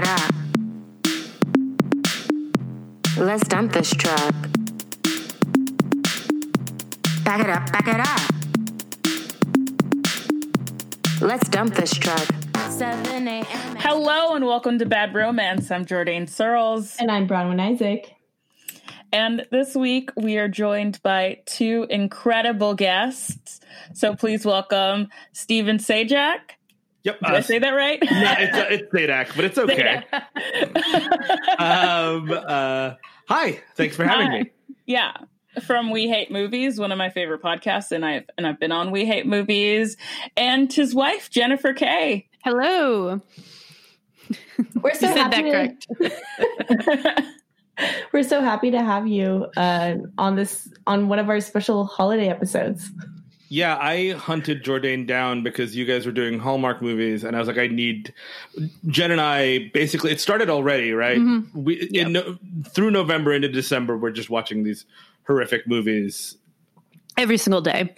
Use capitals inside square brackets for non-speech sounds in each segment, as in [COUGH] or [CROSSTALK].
it up. Let's dump this truck. Back it up, back it up. Let's dump this truck. 7 a.m. Hello and welcome to Bad Romance. I'm Jordan Searles. And I'm Bronwyn Isaac. And this week we are joined by two incredible guests. So please welcome Steven Sajdak. Yep. Did I say that right? no, it's, uh, it's Zadak, but it's okay. [LAUGHS] um, uh, hi, thanks for having Hi. me. Yeah. From We Hate Movies, one of my favorite podcasts, and I've and I've been on We Hate Movies, and his wife Jennifer Kay. Hello. [LAUGHS] We're so You said happy that correct. [LAUGHS] We're so happy to have you uh, on this on one of our special holiday episodes. Yeah, I hunted Jordan down because you guys were doing Hallmark movies, and I was like, I need Jen and I. Basically, it started already, right? Mm-hmm. We in through November into December, we're just watching these horrific movies. Every single day.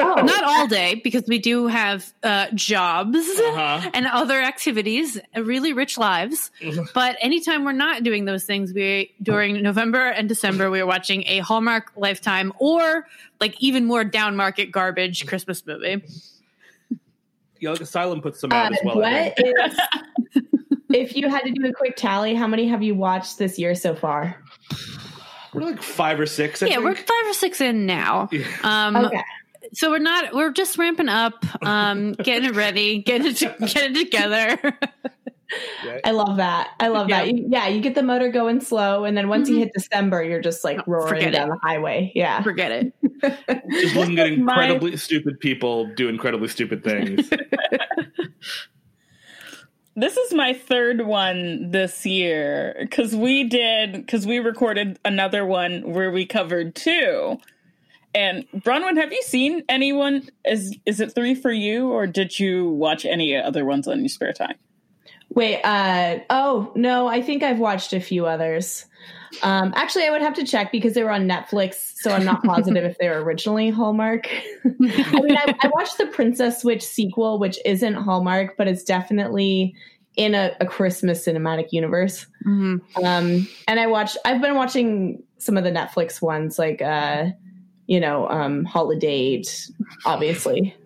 Oh, Not all day, because we do have uh, jobs Uh-huh. and other activities, uh, really rich lives. [LAUGHS] but anytime we're not doing those things, we during November and December, we are watching a Hallmark Lifetime or like even more down market garbage Christmas movie. [LAUGHS] Yeah, like Asylum puts some uh, out as well. I what [LAUGHS] if you had to do a quick tally, how many have you watched this year so far? We're like five or six. I yeah, think. we're five or six in now. Yeah. Um, Okay, So we're not. We're just ramping up, um, [LAUGHS] getting it ready, getting it, to, getting it together. I love that. I love that. Yeah. You, yeah, you get the motor going slow, and then once you hit December, you're just like roaring Forget down it. the highway. Yeah. Forget it. just looking at My- incredibly stupid people do incredibly stupid things. [LAUGHS] This is my third one this year because we did because we recorded another one where we covered two. And Bronwyn, have you seen anyone? Is is it three for you, or did you watch any other ones on your spare time? Wait, uh oh, no, I think I've watched a few others. Um actually I would have to check because they were on Netflix, so I'm not positive if they were originally Hallmark. [LAUGHS] I mean, I, I watched the Princess Switch sequel, which isn't Hallmark, but it's definitely in a, a Christmas cinematic universe. Mhm. Um and I watched I've been watching some of the Netflix ones like uh you know, um Holiday, obviously.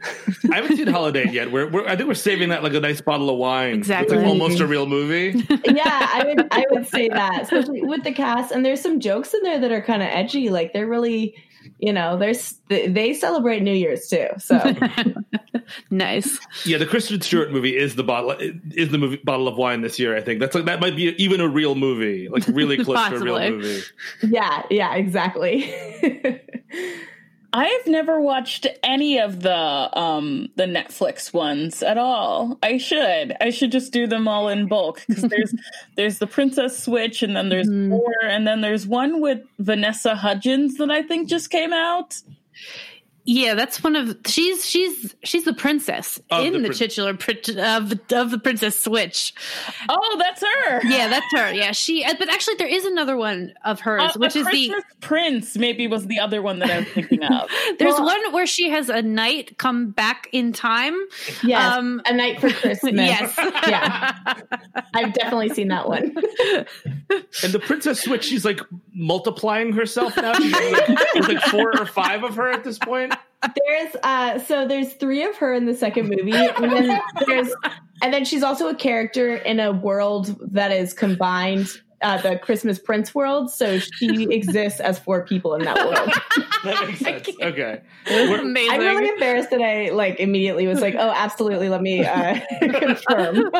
I haven't seen Holiday yet. We're, we're I think we're saving that like a nice bottle of wine. Exactly. It's like almost a real movie. [LAUGHS] yeah, I would I would say that, especially with the cast. And there's some jokes in there that are kind of edgy. Like they're really, you know, there's they celebrate New Year's too. So [LAUGHS] nice. Yeah, the Kristen Stewart movie is the bottle is the movie bottle of wine this year. I think that's like that might be even a real movie, like really close to a real movie. yeah, yeah, exactly. [LAUGHS] I've never watched any of the um the Netflix ones at all. I should. I should just do them all in bulk because there's [LAUGHS] there's the Princess Switch and then there's Mhm. more and then there's one with Vanessa Hudgens that I think just came out. Yeah, that's one of she's she's she's the princess Of in the the, prin- titular of of the Princess Switch. Oh, that's her. Yeah, that's her. Yeah, she. uh, But actually, there is another one of hers, Uh, which A is the. Prince maybe was the other one that I was thinking of. [LAUGHS] There's Well- one where she has a knight come back in time. yes, Um, a knight for Christmas. [LAUGHS] Yes. yeah, I've definitely seen that one. And the Princess Switch, she's like multiplying herself now. She's like, like four or five of her at this point. There's uh so there's three of her in the second movie, and then there's and then she's also a character in a world that is combined. Uh, the Christmas Prince world, so she exists as four people in that world. [LAUGHS] That makes sense. Okay. I'm really embarrassed that I like immediately was like, "Oh, absolutely, let me uh, [LAUGHS] confirm."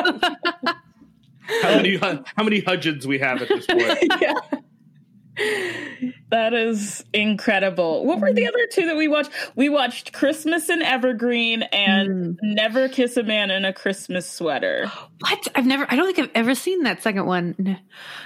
How many how many Hudgens we have at this point? [LAUGHS] yeah. That is incredible. What were the mm. other two that we watched? We watched Christmas in Evergreen and mm. Never Kiss a Man in a Christmas Sweater. what? I've never. I don't think I've ever seen that second one. No.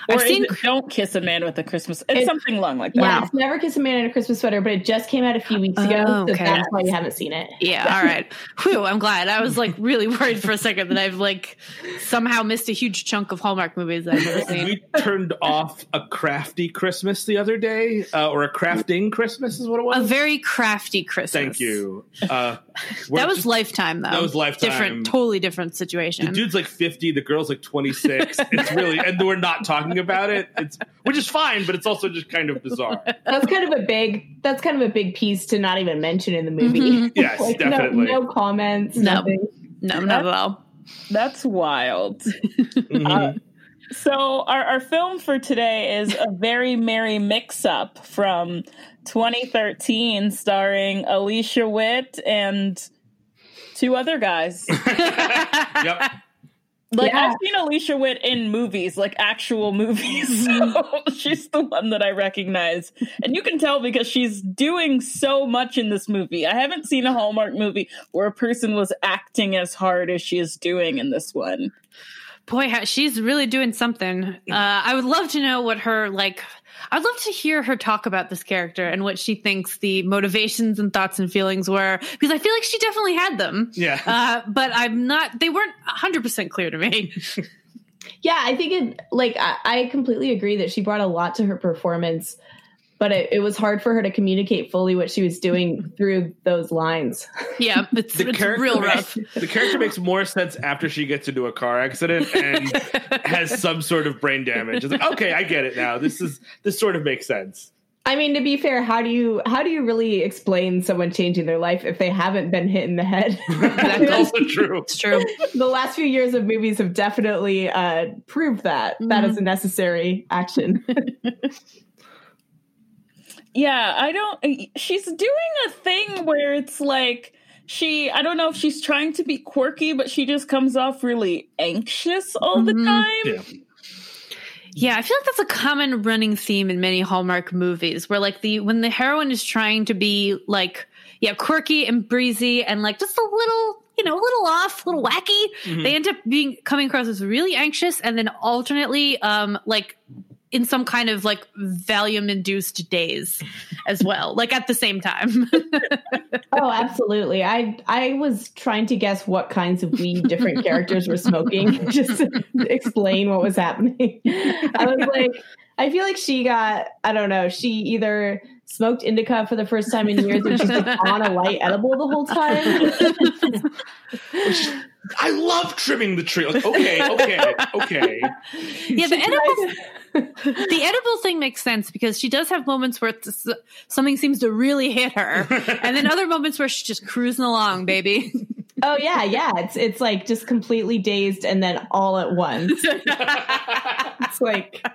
Or I've is seen. it Don't Kiss a Man with a Christmas. It's It- something long like that. Yeah, it's Never Kiss a Man in a Christmas Sweater, but it just came out a few weeks ago, Oh, so okay. that's why you haven't seen it. Yeah. All right. Whew. I'm glad. I was like really worried for a second that I've like somehow missed a huge chunk of Hallmark movies that I've never [LAUGHS] seen. We turned off a crafty Christmas the other day say, uh, or a crafting Christmas is what it was. A very crafty Christmas. Thank you. Uh, [LAUGHS] That was just- Lifetime, though. That was Lifetime. Different, totally different situation. the dude's like 50 the girl's like 26 [LAUGHS] it's really and we're not talking about it it's which is fine but it's also just kind of bizarre That's kind of a big. That's kind of a big piece to not even mention in the movie. [LAUGHS] Mhm. Yes, Like, no- definitely. No, comments. No. Nothing. no, not at all. That's wild. Mhm. Uh, so our, our film for today is a very merry mix-up from 2013, starring Alicia Witt and two other guys. [LAUGHS] yep Like Yeah. I've seen Alicia Witt in movies, like actual movies. [LAUGHS] So she's the one that I recognize. And you can tell because she's doing so much in this movie. I haven't seen a Hallmark movie where a person was acting as hard as she is doing in this one. Boy, she's really doing something. Uh, I would love to know what her like. I'd love to hear her talk about this character and what she thinks the motivations and thoughts and feelings were, because I feel like she definitely had them. yeah Uh, but I'm not. They weren't 100 percent clear to me. [LAUGHS] Yeah, I think it. Like I, I completely agree that she brought a lot to her performance, but it, it was hard for her to communicate fully what she was doing through those lines. yeah, it's, the it's character real makes, rough. the character makes more sense after she gets into a car accident and [LAUGHS] has some sort of brain damage it's like okay i get it now this is this sort of makes sense I mean, to be fair, how do you how do you really explain someone changing their life if they haven't been hit in the head? [LAUGHS] that's [LAUGHS] also true It's true. the last few years of movies have definitely uh, proved that that is a necessary action. Yeah, I don't. She's doing a thing where it's like she. I don't know if she's trying to be quirky, but she just comes off really anxious all the Mhm. time. yeah Yeah, I feel like that's a common running theme in many Hallmark movies where like the when the heroine is trying to be like yeah, quirky and breezy and like just a little, you know, a little off, a little wacky, Mhm. they end up being coming across as really anxious and then alternately um like in some kind of like Valium induced daze as well, like at the same time. [LAUGHS] oh, absolutely. I I was trying to guess what kinds of weed different characters were smoking, [LAUGHS] just to explain what was happening. I was like, I feel like she got, I don't know, she either smoked indica for the first time in years and she's like on a light edible the whole time. i love trimming the tree like okay okay okay yeah, the edible [LAUGHS] the edible thing makes sense because she does have moments where it's, something seems to really hit her, and then other moments where she's just cruising along, baby. [LAUGHS] Oh yeah, yeah. It's it's like just completely dazed and then all at once. [LAUGHS] It's like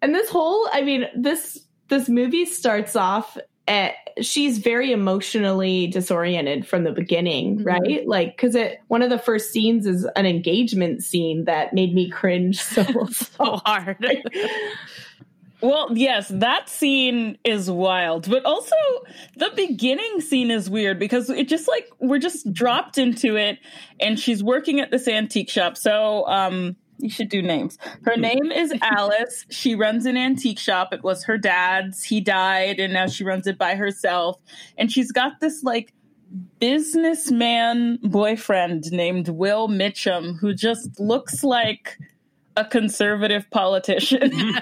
and this whole I mean, this this movie starts off at she's very emotionally disoriented from the beginning, Mhm. right? Like cuz it one of the first scenes is an engagement scene that made me cringe so [LAUGHS] so hard. Well, yes, that scene is wild, but also the beginning scene is weird because it just like we're just dropped into it, and she's working at this antique shop. So, um, you should do names. Her hmm. name is Alice. She runs an antique shop. It was her dad's. He died, and now she runs it by herself. And she's got this like businessman boyfriend named Will Mitchum who just looks like a conservative politician. [LAUGHS]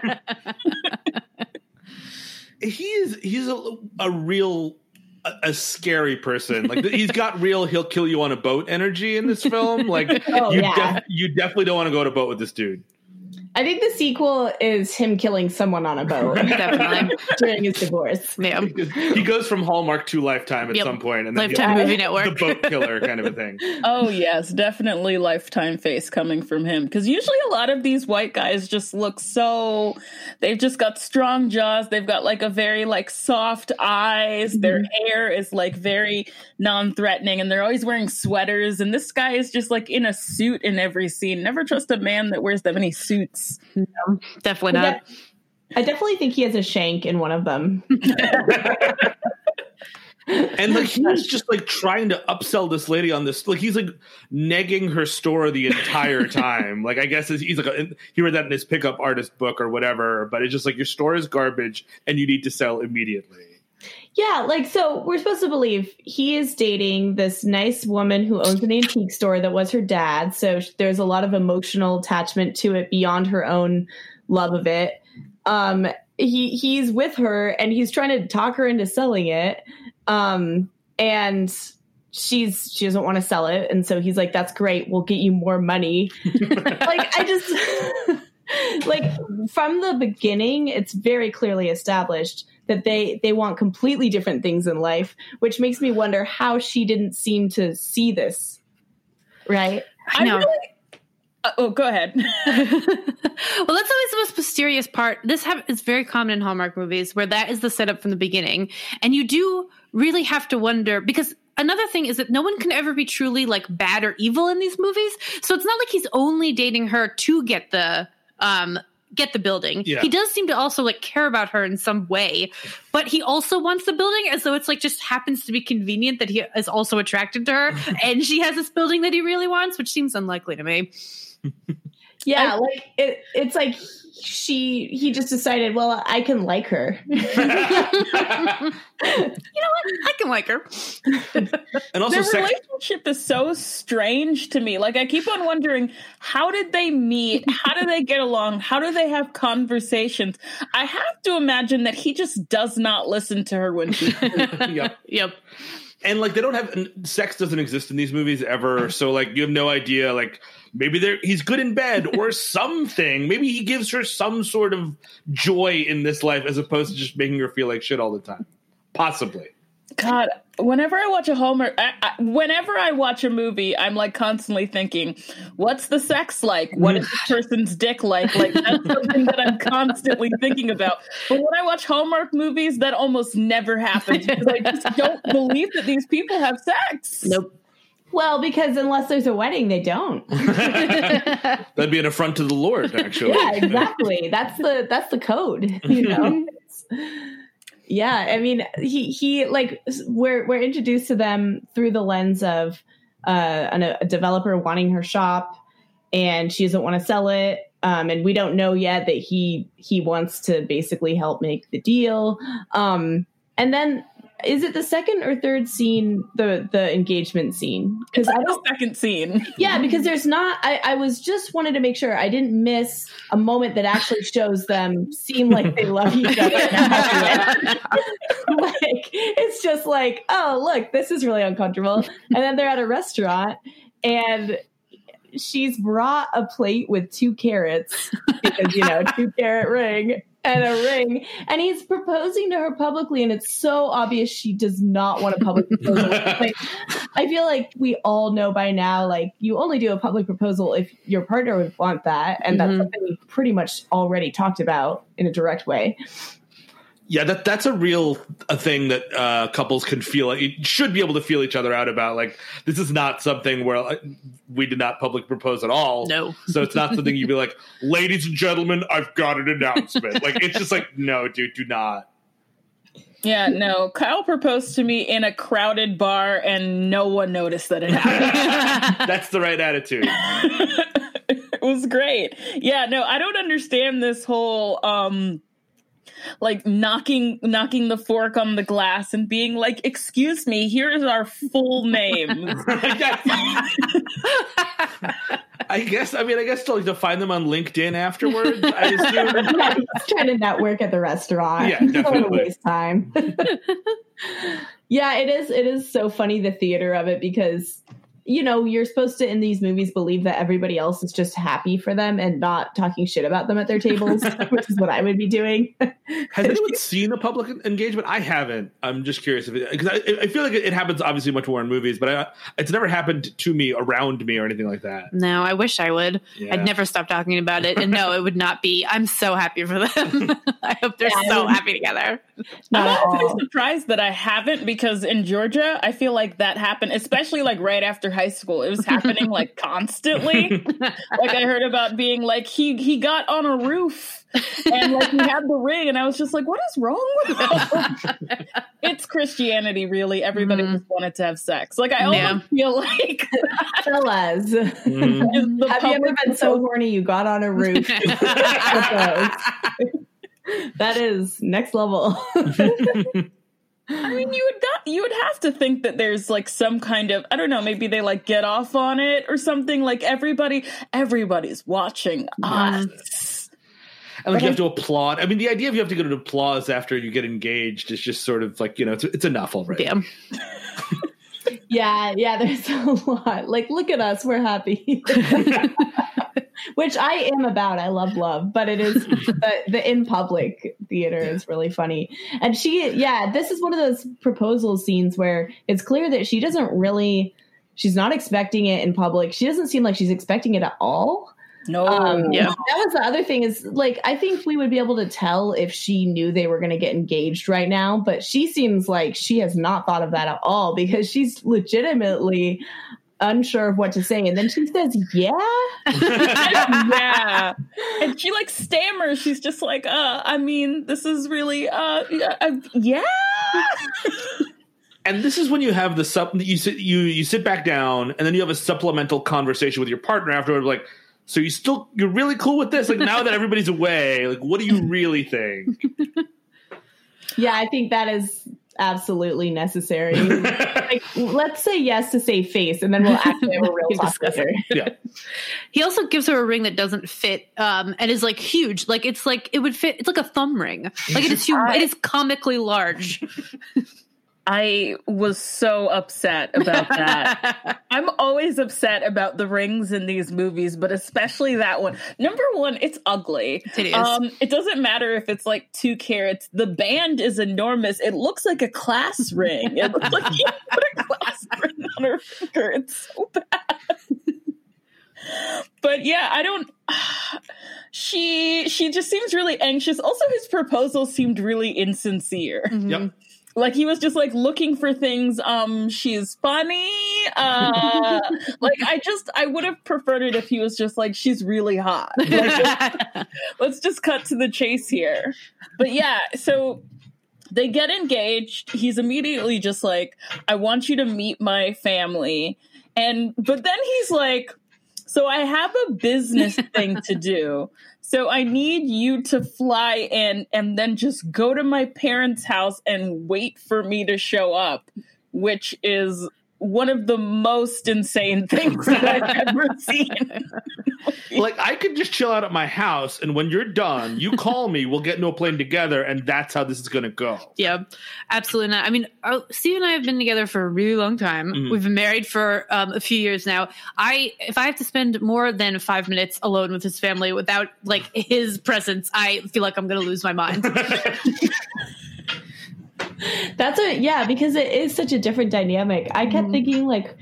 he is he's a, a real a, a scary person. Like he's got real he'll kill you on a boat energy in this film. Like [LAUGHS] Oh, you, yeah. def- you definitely don't want to go on a boat with this dude I think the sequel is him killing someone on a boat [LAUGHS] Definitely. during his divorce. [LAUGHS] Yeah. he goes from hallmark to lifetime at Yep. some point and then Lifetime Yeah. movie the network. boat killer kind of a thing [LAUGHS] Oh yes, definitely lifetime face coming from him. Because usually a lot of these white guys just look so. They've just got strong jaws. They've got like a very like soft eyes. Mm-hmm. Their hair is like very non-threatening, and they're always wearing sweaters. And this guy is just like in a suit in every scene. Never trust a man that wears that many suits. Definitely I not. de- I definitely think he has a shank in one of them. [LAUGHS] and like he's just like trying to upsell this lady on this like he's like negging her store the entire [LAUGHS] time like i guess he's like a, he read that in his pickup artist book or whatever but it's just like your store is garbage and you need to sell immediately Yeah, like so we're supposed to believe he is dating this nice woman who owns an antique store that was her dad. So there's a lot of emotional attachment to it beyond her own love of it. Um he he's with her and he's trying to talk her into selling it. Um, and she's she doesn't want to sell it, and so he's like, "That's great. We'll get you more money." [LAUGHS] like I just [LAUGHS] like from the beginning, it's very clearly established that they they want completely different things in life, which makes me wonder how she didn't seem to see this. Right? I know. really- uh, oh, go ahead. [LAUGHS] [LAUGHS] well, that's always the most mysterious part. This is very common in Hallmark movies where that is the setup from the beginning. And you do really have to wonder because another thing is that no one can ever be truly like bad or evil in these movies. So it's not like he's only dating her to get the um get the building. Yeah. He does seem to also like care about her in some way, but he also wants the building as though it's like just happens to be convenient that he is also attracted to her [LAUGHS] and she has this building that he really wants, which seems unlikely to me. [LAUGHS] Yeah, like it, it's like she he just decided, well, I can like her. [LAUGHS] [LAUGHS] You know what? I can like her. And also, Their sex, relationship is so strange to me. Like I keep on wondering, how did they meet? How do they get along? How do they have conversations? I have to imagine that he just does not listen to her when she. [LAUGHS] yep. Yep. and like they don't have sex doesn't exist in these movies ever so like you have no idea like maybe they're he's good in bed or [LAUGHS] something maybe he gives her some sort of joy in this life as opposed to just making her feel like shit all the time possibly God, whenever I watch a Hallmark, I, I, whenever I watch a movie, I'm like constantly thinking, "What's the sex like? What is this [LAUGHS] person's dick like?" Like that's something that I'm constantly thinking about. But when I watch Hallmark movies, that almost never happens because I just don't believe that these people have sex. Nope. Well, because unless there's a wedding, they don't. [LAUGHS] [LAUGHS] that'd be an affront to the lord actually yeah, exactly. That's the that's the code. [LAUGHS] You know. Yeah, I mean, he he like we're we're introduced to them through the lens of uh, an, a developer wanting her shop, and she doesn't want to sell it. Um, and we don't know yet that he he wants to basically help make the deal. Um, and then is it the second or third scene the the engagement scene? Because I don't second scene. yeah, because there's not. I, I was just wanted to make sure I didn't miss a moment that actually shows them seem like they love each other. [LAUGHS] [LAUGHS] like it's just like, oh look, this is really uncomfortable. And then they're at a restaurant, and she's brought a plate with two carrots because you know two carat ring and a ring and he's proposing to her publicly and it's so obvious she does not want a public [LAUGHS] proposal Like, i feel like we all know by now like you only do a public proposal if your partner would want that and that's Mhm. something we pretty much already talked about in a direct way yeah that that's a real a thing that uh couples can feel it should be able to feel each other out about like this is not something where like, we did not public propose at all No. so it's not something you'd be like ladies and gentlemen i've got an announcement like it's just like no dude do not Yeah, no. Kyle proposed to me in a crowded bar, and no one noticed that it happened. [LAUGHS] that's the right attitude [LAUGHS] it was great. Yeah, no, I don't understand this whole um like knocking knocking the fork on the glass and being like, "Excuse me, here is our full name." [LAUGHS] I guess. I mean, I guess to like to find them on LinkedIn afterwards. I [LAUGHS] assume. yeah, he's trying to network at the restaurant Yeah, [LAUGHS] Don't definitely. waste time yeah it is it is so funny the theater of it because you know you're supposed to in these movies believe that everybody else is just happy for them and not talking shit about them at their tables [LAUGHS] which is what i would be doing Has anyone seen a public engagement? I haven't. I'm just curious if because I, I feel like it happens obviously much more in movies, but I, it's never happened to me around me or anything like that. No, I wish I would. Yeah. I'd never stop talking about it. And no, it would not be. I'm so happy for them. [LAUGHS] I hope they're Yeah, so I mean- happy together. not I'm all surprised that I haven't because in Georgia, I feel like that happened, especially like right after high school. It was [LAUGHS] happening like constantly. like I heard about being like he he got on a roof and like he had the ring, and I was just like, what is wrong with him? [LAUGHS] it's Christianity, really. Everybody Mhm. just wanted to have sex. Like I almost Yeah. feel like fellas is the have you ever been so horny you got on a roof [LAUGHS] that is next level I mean, you would got, you would have to think that there's like some kind of I don't know, maybe they like get off on it or something. Like everybody, everybody's watching us. And like you have to applaud. I mean, the idea of you have to get an applause after you get engaged is just sort of like you know it's, it's enough already. Damn. [LAUGHS] Yeah, yeah, [LAUGHS] there's a lot. Like, look at us, we're happy. [LAUGHS] Which I am about. I love love, but it is the, the in public theater is really funny. And she, yeah, this is one of those proposal scenes where it's clear that she doesn't really, she's not expecting it in public. She doesn't seem like she's expecting it at all. No. Um, Yeah. That was the other thing is like I think we would be able to tell if she knew they were going to get engaged right now, but she seems like she has not thought of that at all because she's legitimately unsure of what to say, and then she says, "Yeah." [LAUGHS] yeah. [LAUGHS] And she like stammers. She's just like, uh, I mean, this is really, uh, yeah. uh, yeah. [LAUGHS] And this is when you have the sup you sit you you sit back down and then you have a supplemental conversation with your partner afterward like so you still you're really cool with this like now that [LAUGHS] everybody's away like what do you really think [LAUGHS] Yeah, I think that is absolutely necessary. [LAUGHS] like, let's say yes to save face, and then we'll actually have a real talk with yeah He also gives her a ring that doesn't fit, um, and is like huge. Like it's like it would fit. It's like a thumb ring. Like it is huge. It is comically large. I was so upset about that. [LAUGHS] I'm always upset about the rings in these movies, but especially that one. Number one, it's ugly. It is. Um, it doesn't matter if it's like two carats. The band is enormous. It looks like a class ring. It looks like you put a class ring on her finger. It's so bad. but yeah, I don't. [SIGHS] She she just seems really anxious. Also, his proposal seemed really insincere yep like he was just like looking for things um she's funny uh [LAUGHS] like i just i would have preferred it if he was just like she's really hot. [LAUGHS] Like, just- [LAUGHS] let's just cut to the chase here. But yeah so they get engaged. He's immediately just like i want you to meet my family. And but then he's like so i have a business [LAUGHS] thing to do. So I need you to fly in and then just go to my parents' house and wait for me to show up, which is one of the most insane [LAUGHS] things that I've ever [LAUGHS] seen. like i could just chill out at my house and when you're done you [LAUGHS] call me we'll get into a plane together and that's how this is gonna go Yeah, absolutely not. I mean, uh, Steve and I have been together for a really long time. Mhm. We've been married for um, a few years now. I, if I have to spend more than five minutes alone with his family without like his presence, I feel like I'm going to lose my mind. That's a yeah, because it is such a different dynamic. I kept Mhm. thinking like,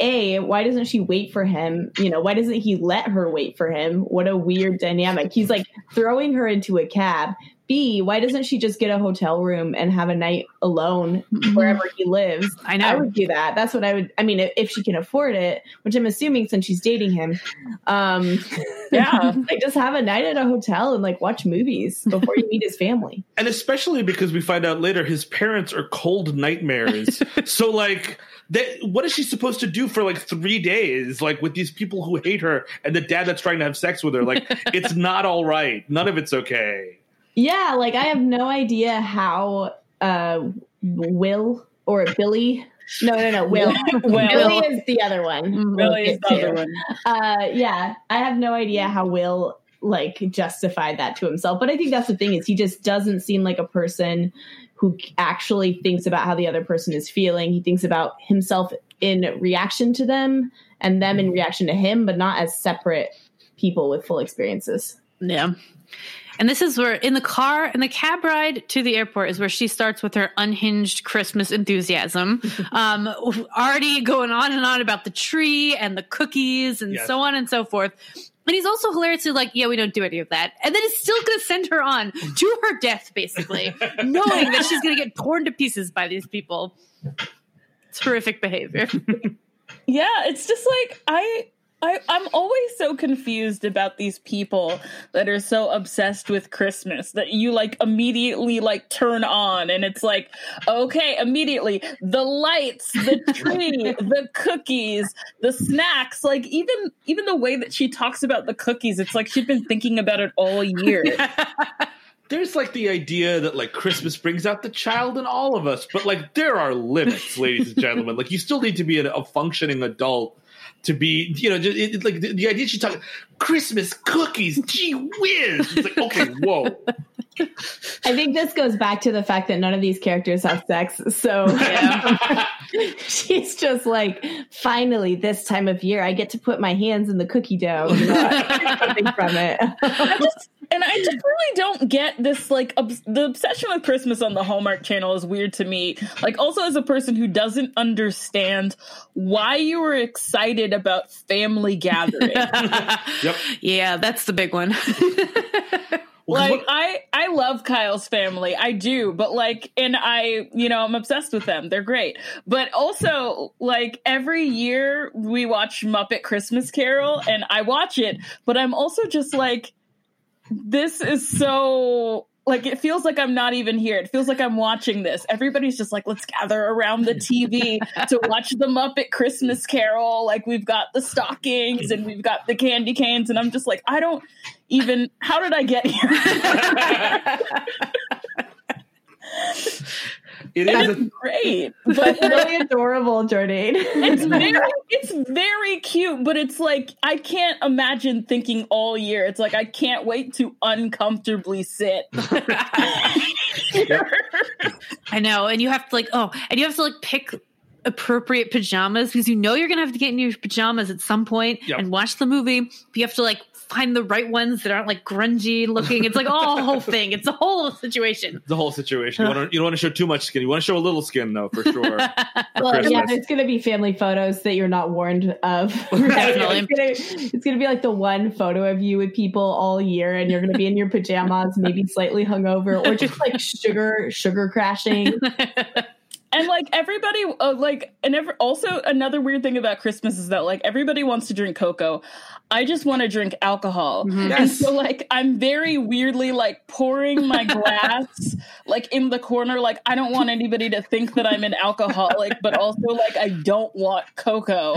a why doesn't she wait for him? You know, why doesn't he let her wait for him? What a weird dynamic. He's like throwing her into a cab. B why doesn't she just get a hotel room and have a night alone wherever he lives? I know. I would do that. That's what I would. I mean, if, if she can afford it, which I'm assuming since she's dating him, um, [LAUGHS] Yeah. [LAUGHS] like just have a night at a hotel and like watch movies before you meet his family. [LAUGHS] and especially because we find out later his parents are cold nightmares so like that what is she supposed to do for like three days like with these people who hate her and the dad that's trying to have sex with her like it's not all right none of it's okay Yeah, like I have no idea how uh Will or Billy. No, no, no, Will. [LAUGHS] Will. Billy is the other one. Mhm. Is the other one. Uh yeah, I have no idea how Will like justified that to himself. But I think that's the thing is he just doesn't seem like a person who actually thinks about how the other person is feeling. He thinks about himself in reaction to them and them in reaction to him, but not as separate people with full experiences. Yeah. And this is where, in the car, in the cab ride to the airport, is where she starts with her unhinged Christmas enthusiasm. [LAUGHS] um, already going on and on about the tree and the cookies and Yes. so on and so forth. And he's also hilariously like, yeah, we don't do any of that. And then is still going to send her on to her death, basically, [LAUGHS] knowing that she's going to get torn to pieces by these people. Terrific behavior. [LAUGHS] Yeah, it's just like I I I'm always so confused about these people that are so obsessed with Christmas that you like immediately like turn on and it's like okay, immediately the lights, the [LAUGHS] tree, the cookies, the snacks, like even even the way that she talks about the cookies, it's like she's been thinking about it all year. [LAUGHS] there's like the idea that like christmas brings out the child in all of us but like there are limits ladies and gentlemen like you still need to be a, a functioning adult to be, you know, just, it, like the, the idea she talking Christmas cookies, gee whiz. It's like, okay, [LAUGHS] whoa. I think this goes back to the fact that none of these characters have sex. So [LAUGHS] [LAUGHS] she's just like, finally, this time of year, I get to put my hands in the cookie dough. You know, something from it. I just, and I just really don't get this like obs- the obsession with Christmas on the Hallmark Channel is weird to me. Like also as a person who doesn't understand why you were excited about family gathering. [LAUGHS] Yep. Yeah, that's the big one. [LAUGHS] Like I I love Kyle's family. I do, but like and I, you know, I'm obsessed with them. They're great. But also like every year we watch Muppet Christmas Carol and I watch it, but I'm also just like this is so like it feels like I'm not even here. It feels like I'm watching this. Everybody's just like, let's gather around the TV [LAUGHS] to watch the Muppet Christmas Carol. Like we've got the stockings and we've got the candy canes, and I'm just like, I don't even. How did I get here? [LAUGHS] [LAUGHS] it is a, great, But [LAUGHS] but really adorable, Jordan. it's [LAUGHS] very it's very cute. But it's like I can't imagine thinking all year. It's like I can't wait to uncomfortably sit. [LAUGHS] I know, and you have to like oh, and you have to like pick appropriate pajamas because you know you're gonna have to get in your pajamas at some point Yep. and watch the movie. But you have to like find the right ones that aren't like grungy looking. It's like oh, a whole [LAUGHS] thing. It's a whole situation. the whole situation. You, wanna, you don't want to show too much skin. You want to show a little skin, though, for sure. [LAUGHS] Well, Christmas. yeah, there's going to be family photos that you're not warned of. [LAUGHS] Definitely. it's, gonna, it's gonna be like the one photo of you with people all year, and you're going to be in your pajamas, maybe slightly hungover, or just like sugar sugar crashing. And like everybody uh, like and ever, also another weird thing about christmas is that like everybody wants to drink cocoa. I just want to drink alcohol. And Yes. so like i'm very weirdly like pouring my [LAUGHS] glass like in the corner. Like i don't want anybody to think that i'm an alcoholic but also like i don't want cocoa.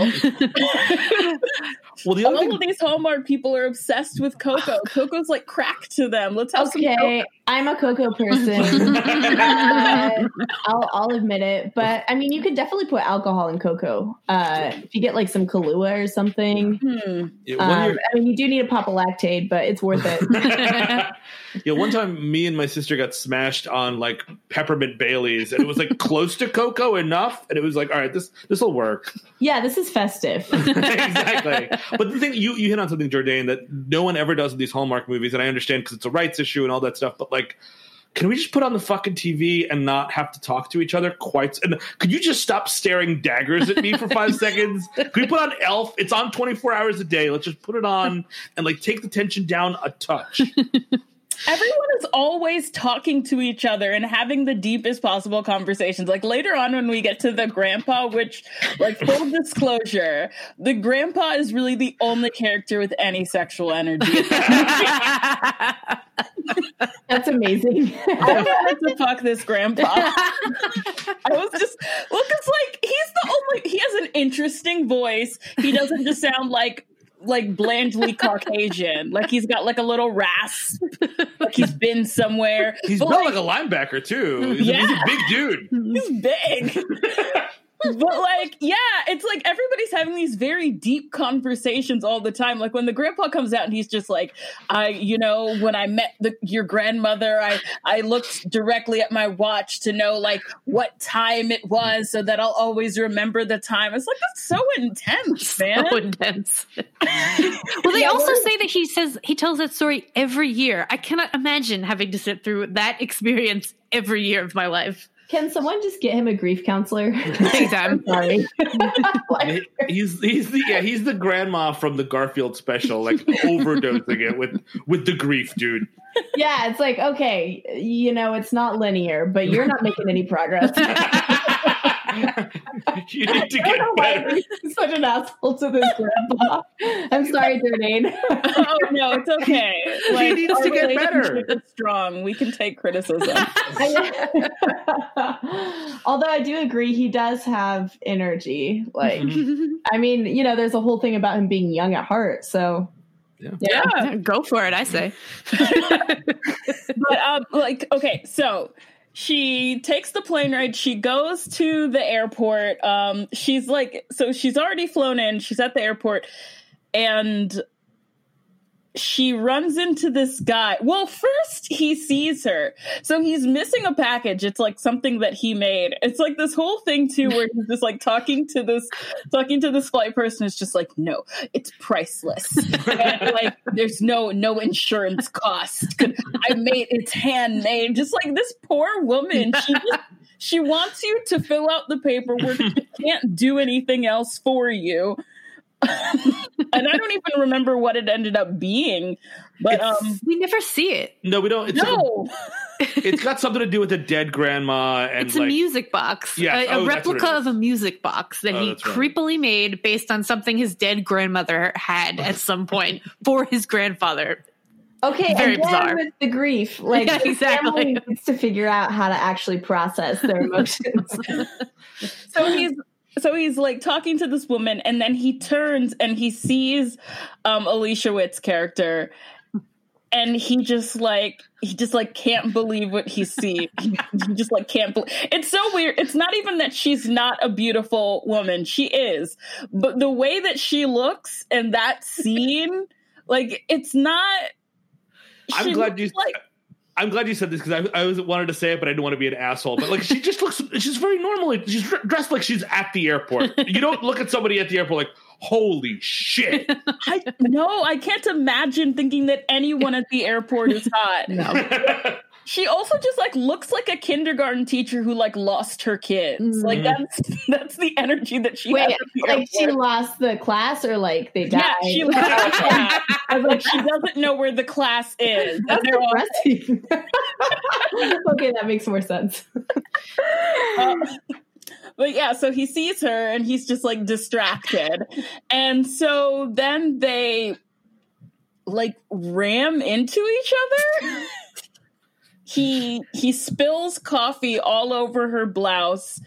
Well, [LAUGHS] all thing, of these hallmark people are obsessed with cocoa. Cocoa's like crack to them. Let's have some Okay, I'm a cocoa [LAUGHS] person. Uh, I'll, I'll admit it, but I mean, you could definitely put alcohol in cocoa. Uh, if you get like some Kahlua or something. Hmm. yeah, Um, I mean, you do need a pop of Lactaid, but it's worth it. [LAUGHS] yeah, one time, me and my sister got smashed on like peppermint Baileys, and it was like [LAUGHS] close to cocoa enough, and it was like, all right, this this will work. yeah, this is festive. [LAUGHS] exactly. But the thing you you hit on something, Jordan, that no one ever does with these Hallmark movies, and I understand because it's a rights issue and all that stuff. But like, can we just put on the fucking TV and not have to talk to each other quite? And could you just stop staring daggers at me for five [LAUGHS] seconds? Could we put on Elf? It's on twenty four hours a day. Let's just put it on and like take the tension down a touch. Everyone is always talking to each other and having the deepest possible conversations. Like later on, when we get to the grandpa, which, like, full [LAUGHS] disclosure, the grandpa is really the only character with any sexual energy. [LAUGHS] That's amazing. [LAUGHS] I wanted to fuck this grandpa. I was just, well, because, like, he's the only, he has an interesting voice. He doesn't just sound like, like blandly Caucasian. [LAUGHS] Like he's got like a little rasp. Like he's [LAUGHS] been somewhere. He's built like, like a linebacker too. He's, a- he's a Yeah. big dude. [LAUGHS] he's big. But like, yeah, it's like everybody's having these very deep conversations all the time. Like when the grandpa comes out and he's just like, I, you know, when I met the, your grandmother, I, I looked directly at my watch to know like what time it was so that I'll always remember the time. It's like, that's so intense, [LAUGHS] man. so intense. [LAUGHS] well, they Yeah, also we're- say that he says he tells that story every year. I cannot imagine having to sit through that experience every year of my life. Can someone just get him a grief counselor? [LAUGHS] I'm Sorry. Like, He's he's the yeah he's the grandma from the Garfield special, like overdosing it with with the grief, dude. yeah, it's like, okay, you know, it's not linear, but you're not making any progress. [LAUGHS] you need to I don't know get better. Such an asshole to this grandpa. I'm sorry, Jordan. oh no, it's okay. Like needs to get better. relationship strong. We can take criticism. [LAUGHS] [LAUGHS] Although I do agree, he does have energy. Like, I mean, you know, there's a whole thing about him being young at heart. So, yeah. Go for it, I say. [LAUGHS] but um, like okay so she takes the plane ride. She goes to the airport. Um, she's like, so she's already flown in. She's at the airport, and she runs into this guy. Well, first he sees her. So he's missing a package. It's like something that he made. It's like this whole thing too where he's just like talking to this talking to this flight person is just like, "No, it's priceless." [LAUGHS] and like there's no no insurance cost. I made it's handmade. Just like this poor woman, she just she wants you to fill out the paperwork. She can't do anything else for you. And I don't even remember what it ended up being. But um we never see it. No, we don't. It's, like a- no. it's got something to do with a dead grandma and It's a music box, Yes. a, Oh, a that's replica of a music box that Oh, he that's right. creepily made based on something his dead grandmother had at some point for his grandfather. Okay, Very and bizarre. with the grief, like [LAUGHS] Yeah, the exactly. family needs to figure out how to actually process their emotions. [LAUGHS] so he's so he's like talking to this woman and then he turns and he sees um alicia witt's character and he just like he just like can't believe what he sees. He, [LAUGHS] he just like can't believe it's so weird. It's not even that she's not a beautiful woman. She is. But the way that she looks in that scene like it's not I'm glad you. like I'm glad you said this because I, I was wanted to say it, but I didn't want to be an asshole. But like, she just looks. She's very normally. She's dressed like she's at the airport. You don't look at somebody at the airport like, "Holy shit!" [LAUGHS] I no, I can't imagine thinking that anyone at the airport is hot. [LAUGHS] She also just like looks like a kindergarten teacher who like lost her kids. Like that's [LAUGHS] that's the energy that she Wait, has. At like she lost the class or like they yeah, died? she [LAUGHS] lost her [LAUGHS] class. I was like, she doesn't know where the class is. That's depressing. okay, that makes more sense. uh, but yeah, so he sees her and he's just like distracted. And so then they like ram into each other. He he spills coffee all over her blouse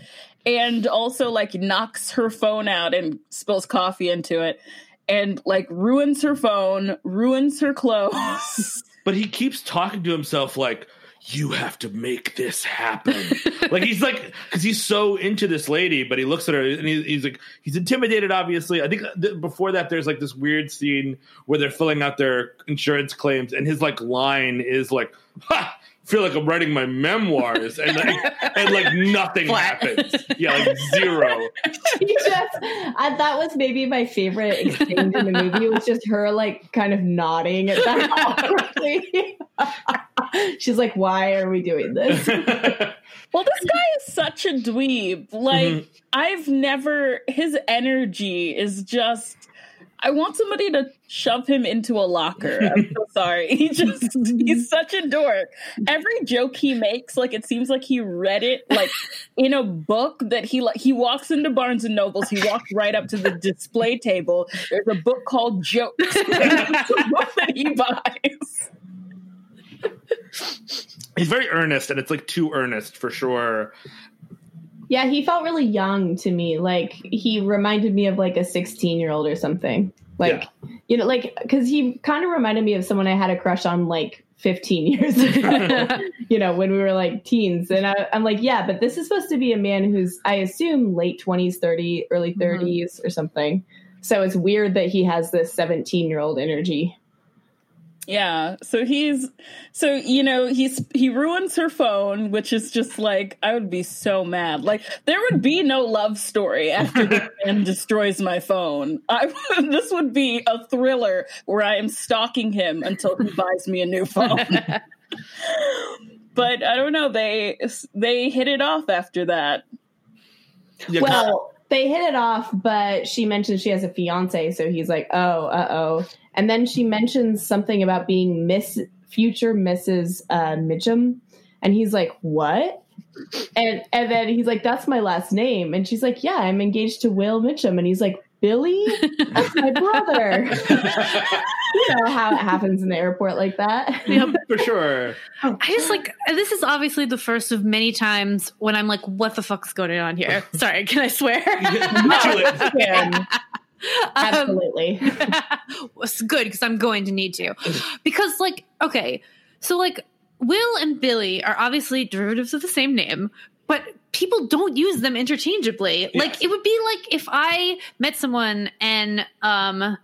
and also like knocks her phone out and spills coffee into it and like ruins her phone, ruins her clothes. [LAUGHS] but he keeps talking to himself like, "You have to make this happen." [LAUGHS] like he's like, because he's so into this lady, but he looks at her and he, he's like, he's intimidated. Obviously, I think uh, th- before that, there's like this weird scene where they're filling out their insurance claims, and his like line is like, [LAUGHS] "Ha." Feel like I'm writing my memoirs, and like, and like [LAUGHS] nothing Flat. happens. Yeah, like zero. [LAUGHS] She just, I, that was maybe my favorite exchange in the movie. It was just her like kind of nodding at that [LAUGHS] awkwardly. She's like, "Why are we doing this?" Well, this guy is such a dweeb. Like, Mhm. I've never, his energy is just, I want somebody to shove him into a locker. I'm so [LAUGHS] sorry. He just, he's [LAUGHS] such a dork. Every joke he makes, like, it seems like he read it, like, in a book that he, like, he walks into Barnes and Nobles, he walks right up to the display table. There's a book called Jokes. Book [LAUGHS] that he buys. he's very earnest, and it's like too earnest for sure. Yeah, he felt really young to me. Like he reminded me of like a 16 year old or something. Like, you know, like, because he kind of reminded me of someone I had a crush on like 15 [LAUGHS] years ago, [LAUGHS] you know, when we were like teens. And I, I'm like, yeah, but this is supposed to be a man who's, I assume, late 20s, 30, early mm-hmm. 30s or something. So it's weird that he has this 17 year old energy. Yeah. So he's so you know he's he ruins her phone, which is just like I would be so mad. Like there would be no love story after this [LAUGHS] man destroys my phone. I [LAUGHS] this would be a thriller where I am stalking him until he buys me a new phone. [LAUGHS] but I don't know. They they hit it off after that. Yeah, Well, they hit it off, but she mentions she has a fiance, so he's like, "Oh, uh oh." And then she mentions something about being Miss Future Mrs. Uh, Mitchum, and he's like, "What?" And and then he's like, "That's my last name," and she's like, "Yeah, I'm engaged to Will Mitchum," and he's like, "Billy, that's my brother." [LAUGHS] you know how it happens in the airport like that. for [LAUGHS] sure. I just like this is obviously the first of many times when I'm like, what the fuck's going on here? [LAUGHS] Sorry, can I swear? Do it. Yeah, Um, absolutely. it's good because I'm going to need to. Because, like, okay, so like Will and Billy are obviously derivatives of the same name, but people don't use them interchangeably. Like it would be like if I met someone and um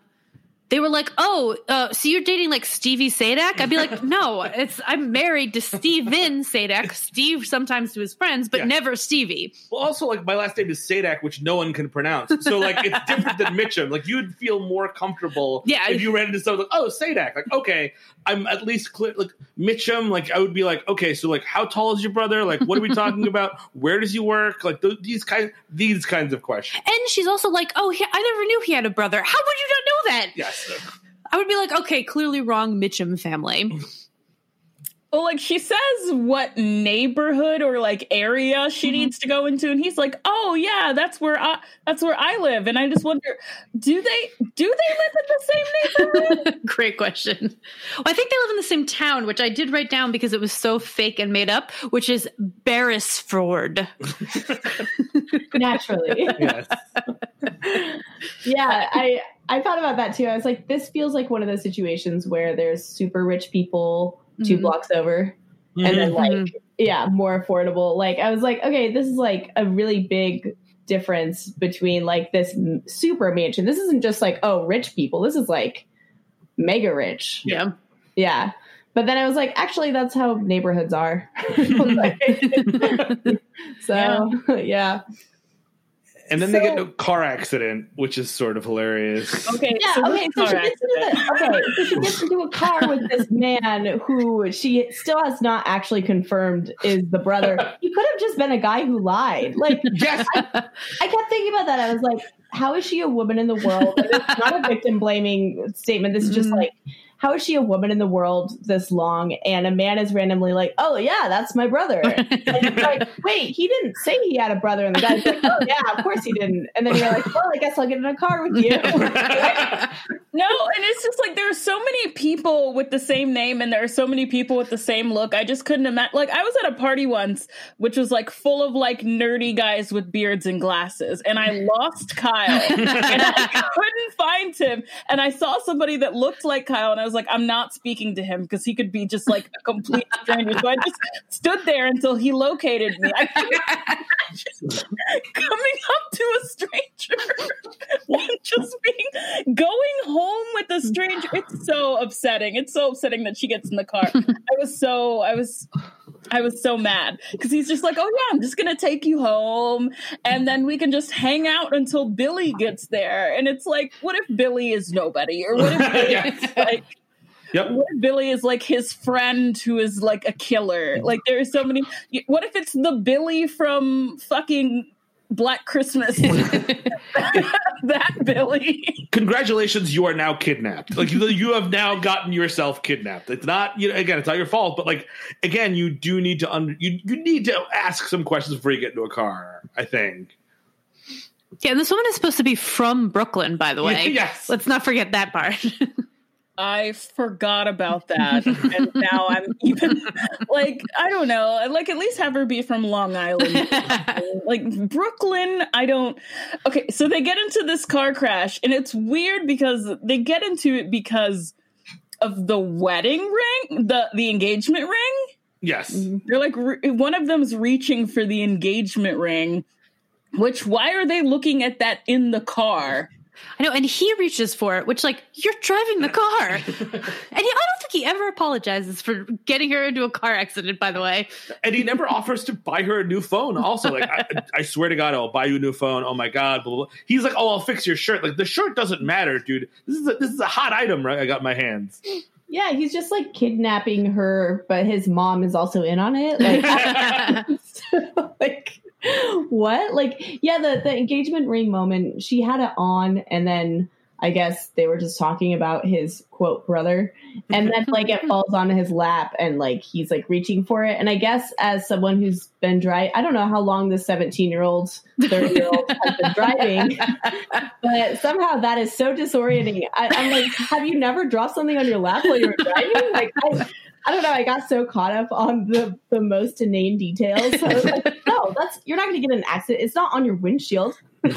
they were like, "Oh, uh, so you're dating like Stevie Sajdak?" I'd be like, [LAUGHS] "No, it's I'm married to Steven Sajdak. Steve sometimes to his friends, but Yeah. never Stevie." Well, also like my last name is Sajdak, which no one can pronounce. So like it's different than Mitchum. Like you would feel more comfortable Yeah. if you ran into someone like, oh, Sajdak. Like, okay, I'm at least clear like Mitchum, like I would be like, okay, so like how tall is your brother? Like what are we talking about? Where does he work? Like th- these kind these kinds of questions. And she's also like, "Oh, he, I never knew he had a brother. How would you not know that?" Yes. I would be like, "Okay, clearly wrong, Mitchum family." [LAUGHS] Well, like she says what neighborhood or like area she mm-hmm. needs to go into, and he's like, "Oh yeah, that's where I that's where I live." And I just wonder, do they do they live in the same neighborhood? [LAUGHS] Great question. Well, I think they live in the same town, which I did write down because it was so fake and made up, which is Beresford. [LAUGHS] Naturally. yes. yeah, I I thought about that too. I was like, this feels like one of those situations where there's super rich people 2 Mhm. blocks over, and then like Mhm. yeah, more affordable. Like I was like, okay, this is like a really big difference between like this m- super mansion. This isn't just like oh rich people. This is like mega rich. Yeah. Yeah. But then I was like, actually, that's how neighborhoods are. [LAUGHS] [LAUGHS] [LAUGHS] so yeah. And then they get So- a car accident, which is sort of hilarious. Okay, Yeah, so okay, so she gets into the, okay, so she gets into a car with this man who she still has not actually confirmed is the brother. He could have just been a guy who lied. Like Yes. I kept thinking about that. I was like, how is she a woman in the world? And it's not a victim blaming statement. This is just Mhm. like, how is she a woman in the world this long? And a man is randomly like, oh yeah, that's my brother. [LAUGHS] Like, wait, he didn't say he had a brother. And the guy's like, oh yeah, of course he didn't. And then you're like, well, I guess I'll get in a car with you. [LAUGHS] No, and it's just like there are so many people with the same name, and there are so many people with the same look. I just couldn't imagine. Like I was at a party once, which was like full of like nerdy guys with beards and glasses, and I lost Kyle, [LAUGHS] and I couldn't find him. And I saw somebody that looked like Kyle, and I was like, I'm not speaking to him because he could be just like a complete stranger. So I just stood there until he located me. I [LAUGHS] coming up to a stranger [LAUGHS] and just being going home with a stranger. It's so upsetting. It's so upsetting that she gets in the car. I was so I was I was so mad because he's just like, oh yeah, I'm just gonna take you home, and then we can just hang out until Billy gets there. And it's like, what if Billy is nobody, or what if [LAUGHS] Billy Yes. is like Yep. what if Billy is like his friend who is like a killer? Like there are so many. What if it's the Billy from fucking Black Christmas? [LAUGHS] [LAUGHS] that Billy. Congratulations, you are now kidnapped. Like you, you have now gotten yourself kidnapped. It's not you know again, it's not your fault, but like again, you do need to under you you need to ask some questions before you get into a car. I think. Yeah, and this woman is supposed to be from Brooklyn, by the [LAUGHS] way. Yes. Let's not forget that part. I forgot about that, and now I'm even [LAUGHS] like I don't know. Like at least have her be from Long Island. [LAUGHS] like Brooklyn, I don't. Okay, so they get into this car crash, and it's weird because they get into it because of the wedding ring, the the engagement ring. Yes. They're like re- one of them's reaching for the engagement ring. Which why are they looking at that in the car? I know, and he reaches for it, which, like, you're driving the car. [LAUGHS] and he, I don't think he ever apologizes for getting her into a car accident, by the way. And he never offers to buy her a new phone. Also, like I, I swear to God, I'll buy you a new phone. Oh my God, blah, blah, blah. He's like, oh, I'll fix your shirt. Like the shirt doesn't matter, dude. This is a, this is a hot item, right? I got in my hands. Yeah, he's just like kidnapping her, but his mom is also in on it. Like, [LAUGHS] [LAUGHS] so, like what? Like, yeah, the the engagement ring moment. She had it on, and then I guess they were just talking about his quote brother, and then like it [LAUGHS] falls onto his lap, and like he's like reaching for it. And I guess as someone who's been driving, I don't know how long this seventeen year old, thirty year old has been driving, [LAUGHS] but somehow that is so disorienting. I, I'm like, have you never dropped something on your lap while you were driving? Like, I, I don't know. I got so caught up on the the most inane details. So I was like, [LAUGHS] no, that's you're not going to get an accident. It's not on your windshield. [LAUGHS]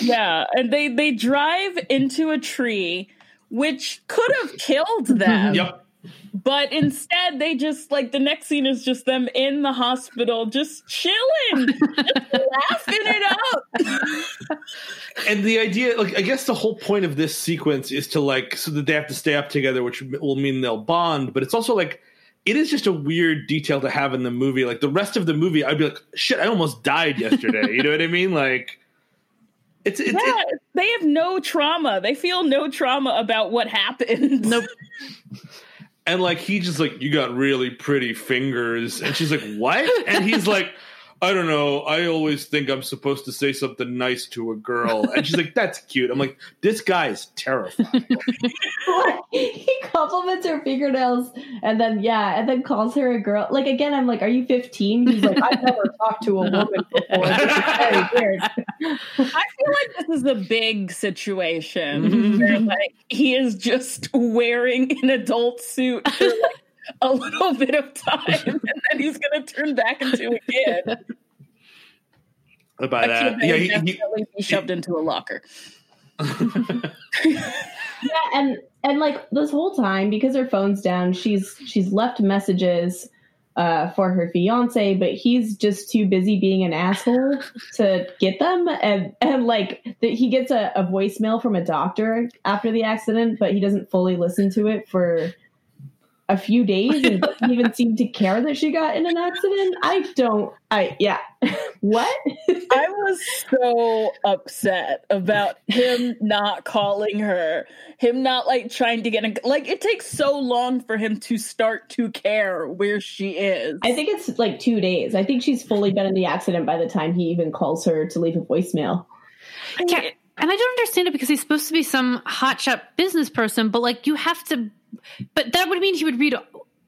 Yeah, and they they drive into a tree, which could have killed them. Yep. But instead, they just like the next scene is just them in the hospital, just chilling, [LAUGHS] just laughing it up. and the idea like i guess the whole point of this sequence is to like so that they have to stay up together which will mean they'll bond but it's also like it is just a weird detail to have in the movie like the rest of the movie i'd be like shit i almost died yesterday you know what i mean like it's, it's yeah, it- they have no trauma. They feel no trauma about what happened. Nope. [LAUGHS] and like he just like you got really pretty fingers. And she's like what? And he's like i don't know i always think i'm supposed to say something nice to a girl and she's like that's cute i'm like this guy is terrifying [LAUGHS] he compliments her fingernails and then yeah, and then calls her a girl. Like again, I'm like, "Are you 15?" He's like, "I've never talked to a woman before. This is very weird." I feel like this is a big situation Mhm. where like he is just wearing an adult suit for like [LAUGHS] a little bit of time, [LAUGHS] and then he's gonna turn back into a kid. by that that yeah would he, he, definitely be shoved into a locker. [LAUGHS] Yeah, and and like this whole time because her phone's down, she's she's left messages uh, for her fiance, but he's just too busy being an asshole to get them. And and like the, he gets a, a voicemail from a doctor after the accident, but he doesn't fully listen to it for a few days and [LAUGHS] doesn't even seem to care that she got in an accident. I don't. I yeah. [LAUGHS] what? I was so upset about him not calling her, him not like trying to get in, like it takes so long for him to start to care where she is. I think it's like two days. I think she's fully been in the accident by the time he even calls her to leave a voicemail. Yeah, and I don't understand it because he's supposed to be some hotshot business person, but like you have to. But that would mean he would read,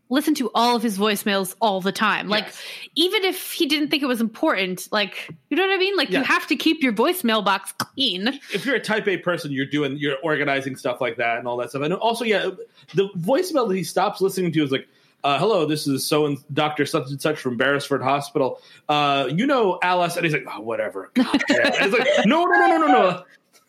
listen to all of his voicemails all the time. Like Yes. even if he didn't think it was important, like you know what I mean. Like you have to keep your voicemail box clean. if you're a type A person, you're doing you're organizing stuff like that and all that stuff. And also, yeah, the voicemail that he stops listening to is like, uh, "Hello, this is so and Doctor such and such from Beresford Hospital. Uh, you know Alice?" And he's like, "Oh, whatever." God it's like, no, no, no, no, no, no.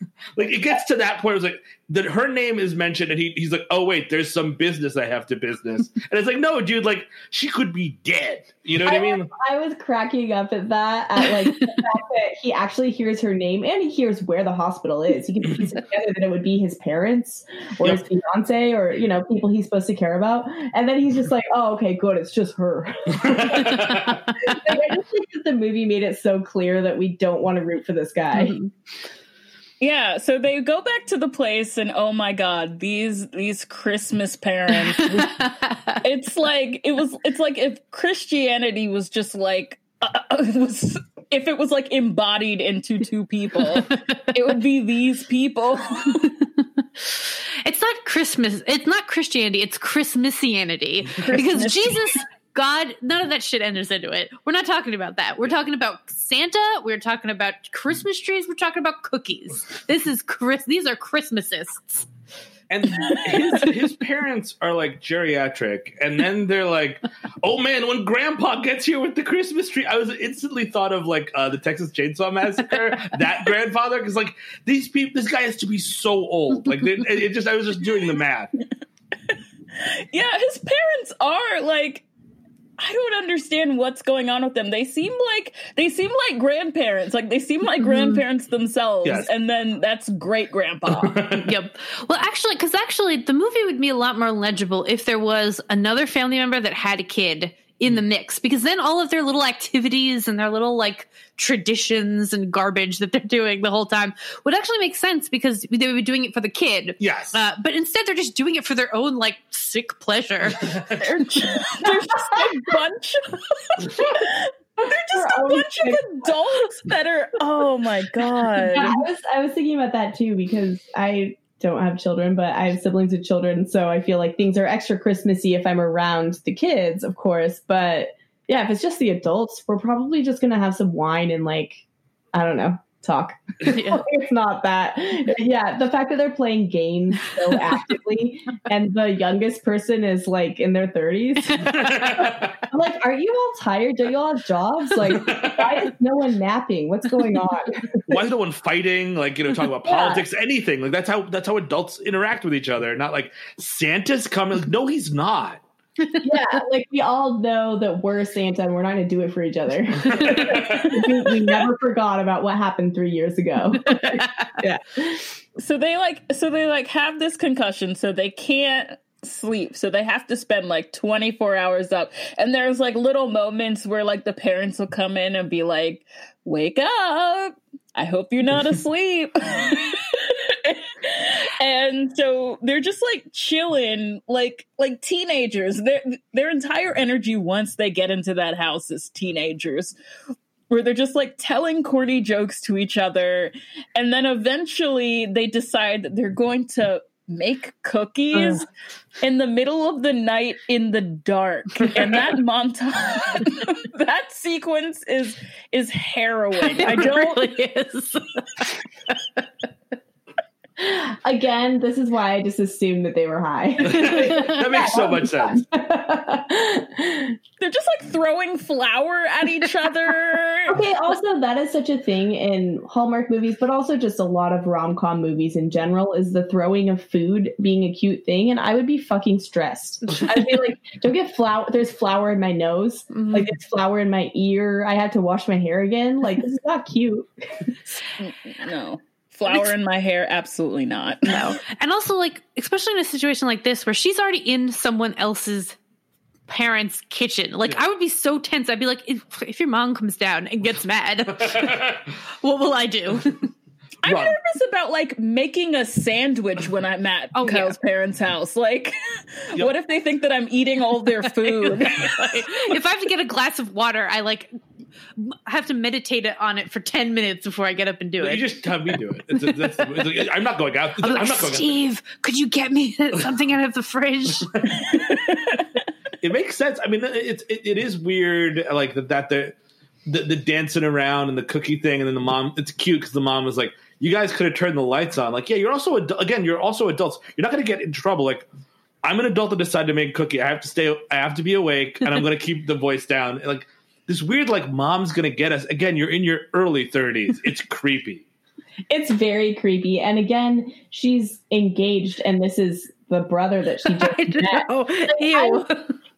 [LAUGHS] Like it gets to that point. Where it's like that her name is mentioned, and he, he's like, "Oh wait, there's some business I have to business." [LAUGHS] And it's like, no, dude, like she could be dead. You know what I, mean? I was cracking up at that, at like the [LAUGHS] fact that he actually hears her name and he hears where the hospital is. He can piece it together that it would be his parents or Yep. his fiance or you know people he's supposed to care about, and then he's just like, "Oh, okay, good, it's just her." like, I just think that the movie made it so clear that we don't want to root for this guy. Mm-hmm. Yeah, so they go back to the place and oh my god, these these Christmas parents. [LAUGHS] it's like it was it's like if Christianity was just like uh, it was if it was like embodied into two people, it would be these people. [LAUGHS] it's not Christmas. It's not Christianity. It's Christmasianity because Jesus, God, none of that shit enters into it. We're not talking about that. We're talking about Santa. We're talking about Christmas trees. We're talking about cookies. This is Chris. These are Christmasists. and his his parents are like geriatric, and then they're like, "Oh man, when Grandpa gets here with the Christmas tree," I was instantly thought of like uh, the Texas Chainsaw Massacre. [LAUGHS] that grandfather, because like these people, this guy has to be so old. Like they, it, it just, I was just doing the math. yeah, his parents are like I don't understand what's going on with them. They seem like they seem like grandparents. Like they seem like mm-hmm. grandparents themselves. Yes. And then that's great grandpa. [LAUGHS] Yep. Well, actually, because actually, the movie would be a lot more legible if there was another family member that had a kid in the mix, because then all of their little activities and their little like traditions and garbage that they're doing the whole time would actually make sense because they would be doing it for the kid. Yes. Uh, but instead, they're just doing it for their own like sick pleasure. [LAUGHS] [LAUGHS] they're just, [LAUGHS] they're just a bunch of they're just a Their own bunch of adults that are oh my god. Yeah, I was I was thinking about that too because I don't have children, but I have siblings with children, so I feel like things are extra Christmassy if I'm around the kids, of course. But yeah, if it's just the adults, we're probably just gonna have some wine and like I don't know, talk. [LAUGHS] [LAUGHS] Yeah. it's not that. Yeah, the fact that they're playing games so [LAUGHS] actively and the youngest person is like in their 30s. I'm like, are you all tired? Do you all have jobs? Like, why is no one napping? What's going on? Why is no one fighting? Like you know, talking about Yeah. politics, anything. Like that's how that's how adults interact with each other. Not like Santa's coming. Like, no, he's not. Yeah, like we all know that we're Santa and we're not going to do it for each other. [LAUGHS] we, we never forgot about what happened three years ago. [LAUGHS] yeah. so they like so they like have this concussion so they can't sleep so they have to spend like 24 hours up and there's like little moments where like the parents will come in and be like wake up i hope you're not [LAUGHS] asleep and so they're just like chilling like like teenagers. Their their entire energy once they get into that house is teenagers where they're just like telling corny jokes to each other. And then eventually they decide that they're going to make cookies in the middle of the night in the dark. And that [LAUGHS] montage [LAUGHS] that sequence is is harrowing. [LAUGHS] I don't really is. [LAUGHS] Again, this is why I just assumed that they were high. [LAUGHS] that makes so much sense. [LAUGHS] they're just like throwing flour at each other okay, also that is such a thing in Hallmark movies, but also just a lot of rom com movies in general, is the throwing of food being a cute thing, and I would be fucking stressed. I'd be like, "Don't get flour. There's flour in my nose. Mhm. Like there's flour in my ear. I had to wash my hair again. Like this is not cute." no flour in my hair absolutely not no. And also, like, especially in a situation like this where she's already in someone else's parents' kitchen. Like, I would be so tense. I'd be like, if, if your mom comes down and gets mad, [LAUGHS] [LAUGHS] what will I do? [LAUGHS] I'm Run. nervous about like making a sandwich when I'm at Oh, yeah. Kyle's parents' house. Like, Yep. what if they think that I'm eating all their food? if I have to get a glass of water, I like m- have to meditate on it for 10 minutes before I get up and do it. you just have me do it. It's, it's, it's, I'm not going out. I'm I'm like, not going out. Steve, could you get me [LAUGHS] something out of the fridge? [LAUGHS] it makes sense. I mean, it's it, it is weird, like that that the, the the dancing around and the cookie thing, and then the mom. It's cute because the mom was like, "You guys could have turned the lights on." Like, yeah, you're also adu- again, you're also adults. You're not going to get in trouble. Like, I'm an adult that decided to make a cookie. I have to stay. I have to be awake, and I'm going [LAUGHS] to keep the voice down. Like this weird, like mom's going to get us. Again, you're in your early 30s. It's [LAUGHS] creepy. It's very creepy. And again, she's engaged, and this is the brother that she [LAUGHS] just I met. know. Ew.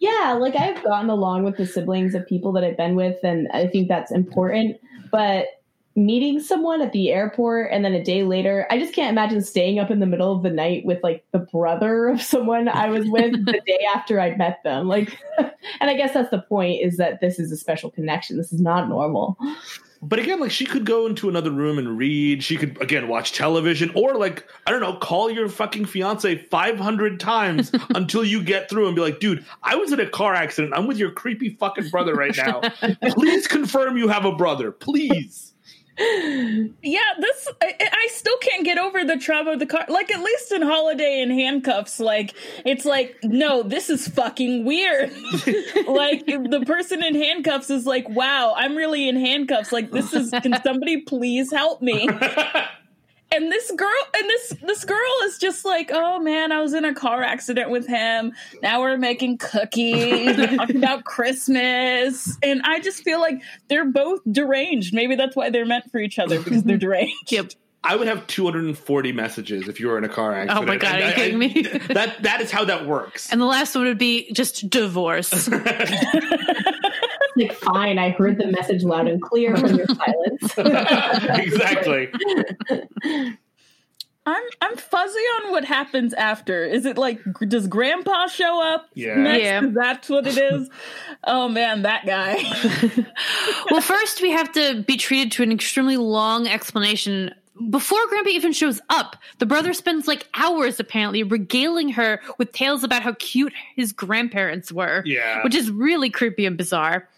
Yeah, like I've gotten along with the siblings of people that I've been with, and I think that's important. But meeting someone at the airport and then a day later, I just can't imagine staying up in the middle of the night with like the brother of someone I was with [LAUGHS] the day after I'd met them. Like, [LAUGHS] and I guess that's the point is that this is a special connection. This is not normal. But again, like she could go into another room and read. She could again watch television, or like I don't know, call your fucking fiance five hundred times [LAUGHS] until you get through and be like, "Dude, I was in a car accident. I'm with your creepy fucking brother right now. Please confirm you have a brother, please." Yeah, this I, I still can't get over the trauma of the car. Like at least in Holiday in handcuffs, like it's like no, this is fucking weird. [LAUGHS] like the person in handcuffs is like, wow, I'm really in handcuffs. Like this is. Can somebody please help me? [LAUGHS] and this girl and this this girl is just like oh man i was in a car accident with him now we're making cookies we're talking about [LAUGHS] christmas and i just feel like they're both deranged maybe that's why they're meant for each other because they're [LAUGHS] deranged Yep. I would have 240 messages if you were in a car accident. Oh my God, are you I- I- kidding me? that that is how that works. And the last one would be just divorce. [LAUGHS] Like, fine, I heard the message loud and clear from your silence. [LAUGHS] exactly. i'm i'm fuzzy on what happens after is it like does grandpa show up Yeah. next? Yeah. That's what it is oh man that guy [LAUGHS] well, first we have to be treated to an extremely long explanation. Before Grandpa even shows up, the brother spends like hours apparently regaling her with tales about how cute his grandparents were. Yeah. Which is really creepy and bizarre.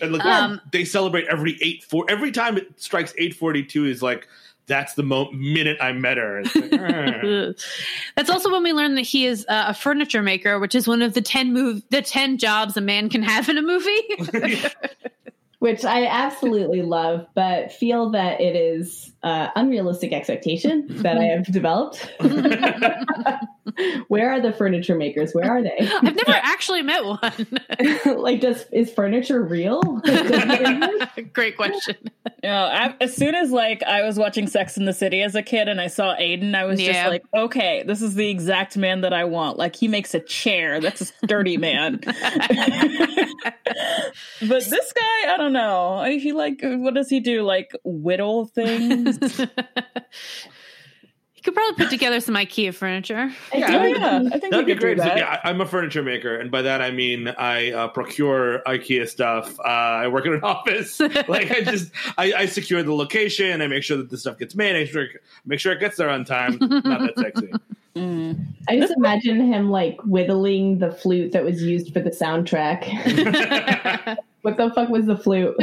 And Um, they celebrate every eight four. Every time it strikes eight forty two is like that's the mo- minute I met her. It's like. [LAUGHS] That's also when we learn that he is uh, a furniture maker, which is one of the ten move the ten jobs a man can have in a movie. [LAUGHS] [LAUGHS] which I absolutely love, but feel that it is uh, unrealistic expectation that I have developed. [LAUGHS] Where are the furniture makers? Where are they? I've never actually met one. [LAUGHS] like, does is furniture real? Does it exist? [LAUGHS] Great question. You know, I, as soon as like I was watching Sex in the City as a kid and I saw Aidan, I was just like, okay, this is the exact man that I want. Like he makes a chair. That's a sturdy man. [LAUGHS] but this guy, I don't know. He like, what does he do? Like whittle things? [LAUGHS] You could probably put together some IKEA furniture. Yeah, I mean, yeah, I think That'd be could do great. That. yeah, I- I'm a furniture maker, and by that I mean I uh, procure IKEA stuff. Uh, I work in an [LAUGHS] office. like I just I, I secure the location. I make sure that the stuff gets made. I make sure make sure it gets there on time. Not that sexy. [LAUGHS] Mm. I just imagine him like whittling the flute that was used for the soundtrack. [LAUGHS] what the fuck was the flute?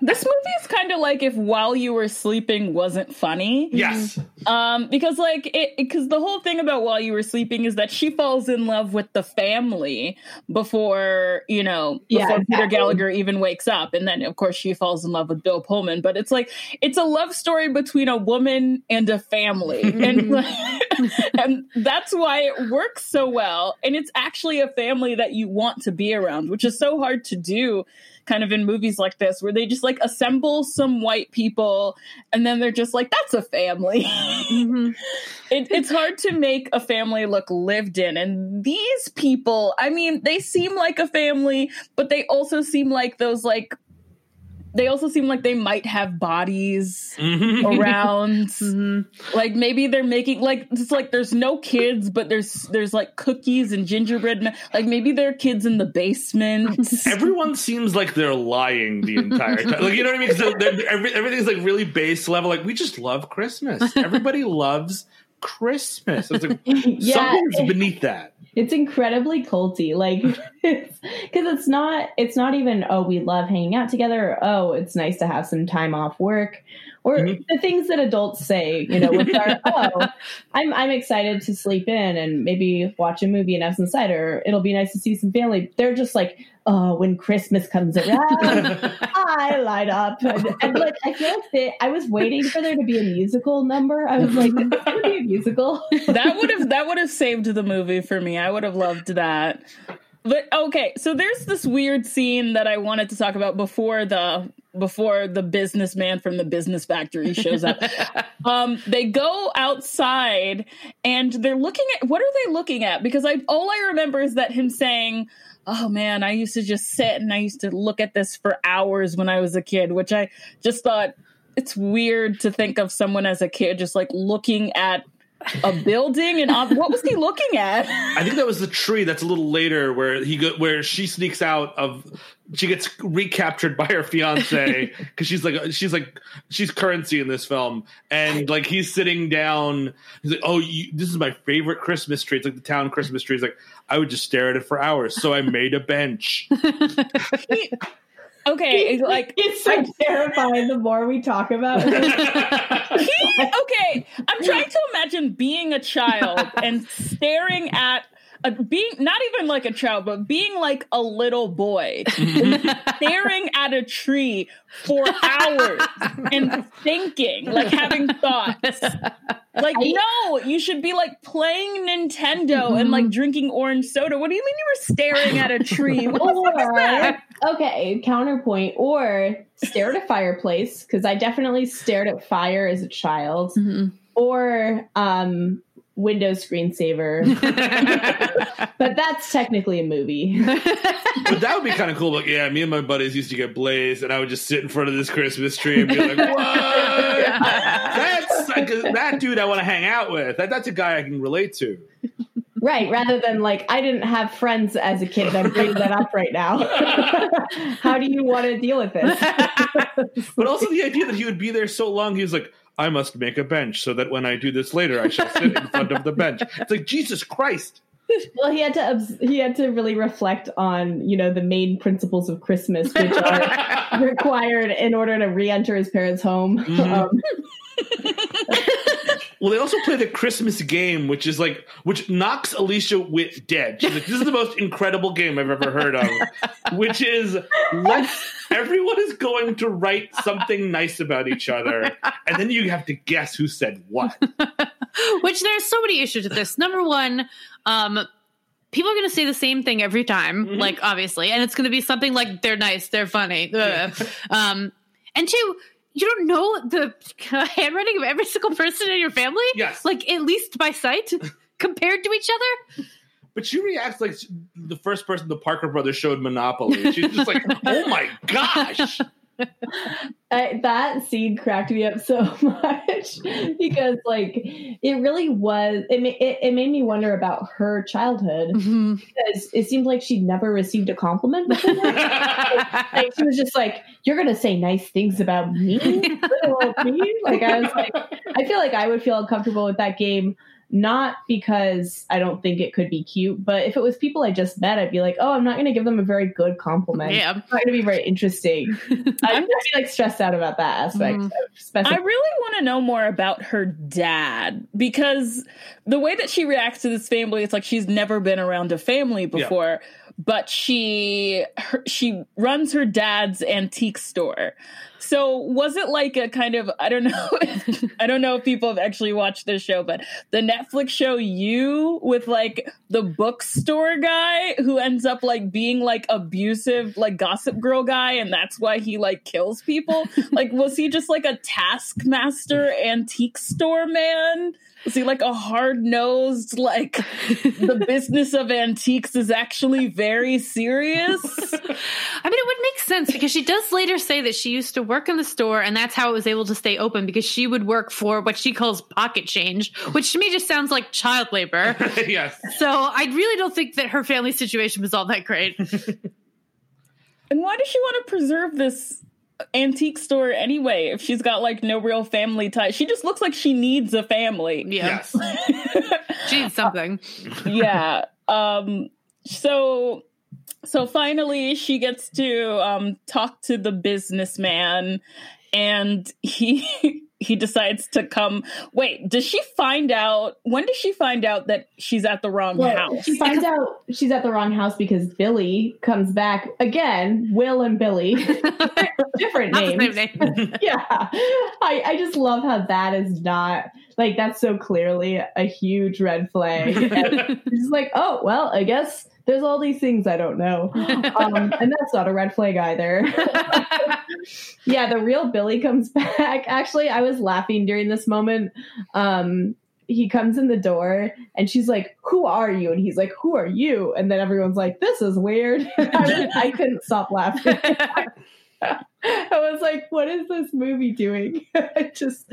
This movie is kind of like if While You Were Sleeping wasn't funny. Yes. Um, because like it, because the whole thing about while you were sleeping is that she falls in love with the family before you know Yeah, before Peter. Gallagher even wakes up, and then of course she falls in love with Bill Pullman. But it's like it's a love story between a woman and a family, [LAUGHS] and [LAUGHS] and that's why it works so well. And it's actually a family that you want to be around, which is so hard to do. Kind of in movies like this, where they just like assemble some white people and then they're just like, that's a family. Mhm. [LAUGHS] it, it's hard to make a family look lived in. And these people, I mean, they seem like a family, but they also seem like those like they also seem like they might have bodies Mhm. around. [LAUGHS] Mhm. like maybe they're making like it's like there's no kids, but there's there's like cookies and gingerbread. Like maybe there are kids in the basement. [LAUGHS] Everyone seems like they're lying the entire time. Like you know what I mean? Every, everything's like really base level. Like we just love Christmas. [LAUGHS] Everybody loves Christmas. It's like yeah, something's beneath that. It's incredibly culty. Like, [LAUGHS] because it's not, it's not even, oh, we love hanging out together. Or, oh, it's nice to have some time off work. Or Mhm. the things that adults say, you know, which are, [LAUGHS] oh, I'm I'm excited to sleep in and maybe watch a movie and have some cider. It'll be nice to see some family. They're just like, oh, when Christmas comes around, [LAUGHS] I light up. And, and like, I feel like they, I was waiting for there to be a musical number. I was like, going be a musical. [LAUGHS] that would have that would have saved the movie for me. I would have loved that. But okay, so there's this weird scene that I wanted to talk about before the before the businessman from the business factory shows up. [LAUGHS] um, they go outside and they're looking at what are they looking at? Because I all I remember is that him saying, "Oh man, I used to just sit and I used to look at this for hours when I was a kid," which I just thought it's weird to think of someone as a kid just like looking at a [LAUGHS] building and ob- what was he looking at? I think that was the tree. That's a little later where he go, where she sneaks out of. She gets recaptured by her fiance [LAUGHS] because she's like she's like she's currency in this film, and like he's sitting down. He's like, "Oh, you, this is my favorite Christmas tree. It's like the town Christmas tree." He's like, "I would just stare at it for hours, so I made a bench." [LAUGHS] [LAUGHS] Okay, it's like it's so [LAUGHS] terrifying the more we talk about it. he okay i'm trying to imagine being a child and staring at a, being not even like a child but being like a little boy staring at a tree for hours and thinking like having thoughts like no you should be like playing nintendo and like drinking orange soda what do you mean you were staring at a tree [LAUGHS] what the is that Or, okay, counterpoint, or stare at a fireplace, because I definitely stared at fire as a child, Mhm. or um, Windows screensaver. [LAUGHS] but that's technically a movie. but that would be kind of cool. Like, yeah, me and my buddies used to get blazed, and I would just sit in front of this Christmas tree and be like, [LAUGHS] "What? Like, that dude I want to hang out with. That, that's a guy I can relate to." right, rather than like, I didn't have friends as a kid, I'm bringing that up right now. [LAUGHS] How do you want to deal with this? [LAUGHS] But also the idea that he would be there so long, he was like, I must make a bench so that when I do this later, I shall sit in front of the bench. It's like, Jesus Christ. Well, he had to he had to really reflect on you know the main principles of Christmas, which are [LAUGHS] required in order to re-enter his parents' home. Mhm. Um, Well, they also play the Christmas game, which is like which knocks Alicia Witt dead. She's like, "This is the most incredible game I've ever heard of," which is let's everyone is going to write something nice about each other, and then you have to guess who said what. Which there's so many issues with this. Number one, um, people are going to say the same thing every time, Mhm. like obviously, and it's going to be something like they're nice, they're funny. Ugh. Um, and two, you don't know the [LAUGHS] handwriting of every single person in your family, Yes. like at least by sight, [LAUGHS] compared to each other. But she reacts like the first person the Parker brothers showed Monopoly. She's just like, [LAUGHS] "Oh my gosh!" I, that scene cracked me up so [LAUGHS] much because, like, it really was. It, it it made me wonder about her childhood mm-hmm. because it seemed like she'd never received a compliment before. [LAUGHS] like she was just like, "You're gonna say nice things about me, [LAUGHS] me." Like I was like, I feel like I would feel uncomfortable with that game, not because I don't think it could be cute, but if it was people I just met, I'd be like, "Oh, I'm not gonna give them a very good compliment. yeah. It's not gonna be very interesting." [LAUGHS] I'd be like stressed out about that aspect. Mm-hmm. Of I really want to know more about her dad because the way that she reacts to this family, it's like she's never been around a family before. But she her, she runs her dad's antique store. So was it like a kind of I don't know [LAUGHS] I don't know if people have actually watched this show, but the Netflix show You with like the bookstore guy who ends up like being like abusive like gossip girl guy and that's why he like kills people. [LAUGHS] like was he just like a taskmaster antique store man? Was he like a hard nosed like the [LAUGHS] business of antiques is actually very serious? I mean, it would make sense because she does later say that she used to work in the store and that's how it was able to stay open because she would work for what she calls pocket change, which to me just sounds like child labor. [LAUGHS] yes. so I really don't think that her family situation was all that great. And why does she want to preserve this antique store anyway if she's got like no real family ties? She just looks like she needs a family. Yeah. Yes. [LAUGHS] She needs something. [LAUGHS] yeah. Um so so finally she gets to um talk to the businessman and he [LAUGHS] he decides to come wait does she find out when does she find out that she's at the wrong Well, house she finds out she's at the wrong house because Billy comes back again. Will and Billy, [LAUGHS] different Not the names. same name. [LAUGHS] yeah I, I just love how that is not like that's so clearly a huge red flag And it's like oh well i guess there's all these things i don't know. [LAUGHS] Um, and that's not a red flag either. [LAUGHS] Yeah the real billy comes back. Actually i was laughing during this moment. Um he comes in the door and she's like who are you? And he's like who are you? And then everyone's like this is weird. [LAUGHS] I, I couldn't stop laughing [LAUGHS] I was like, what is this movie doing? [LAUGHS] I just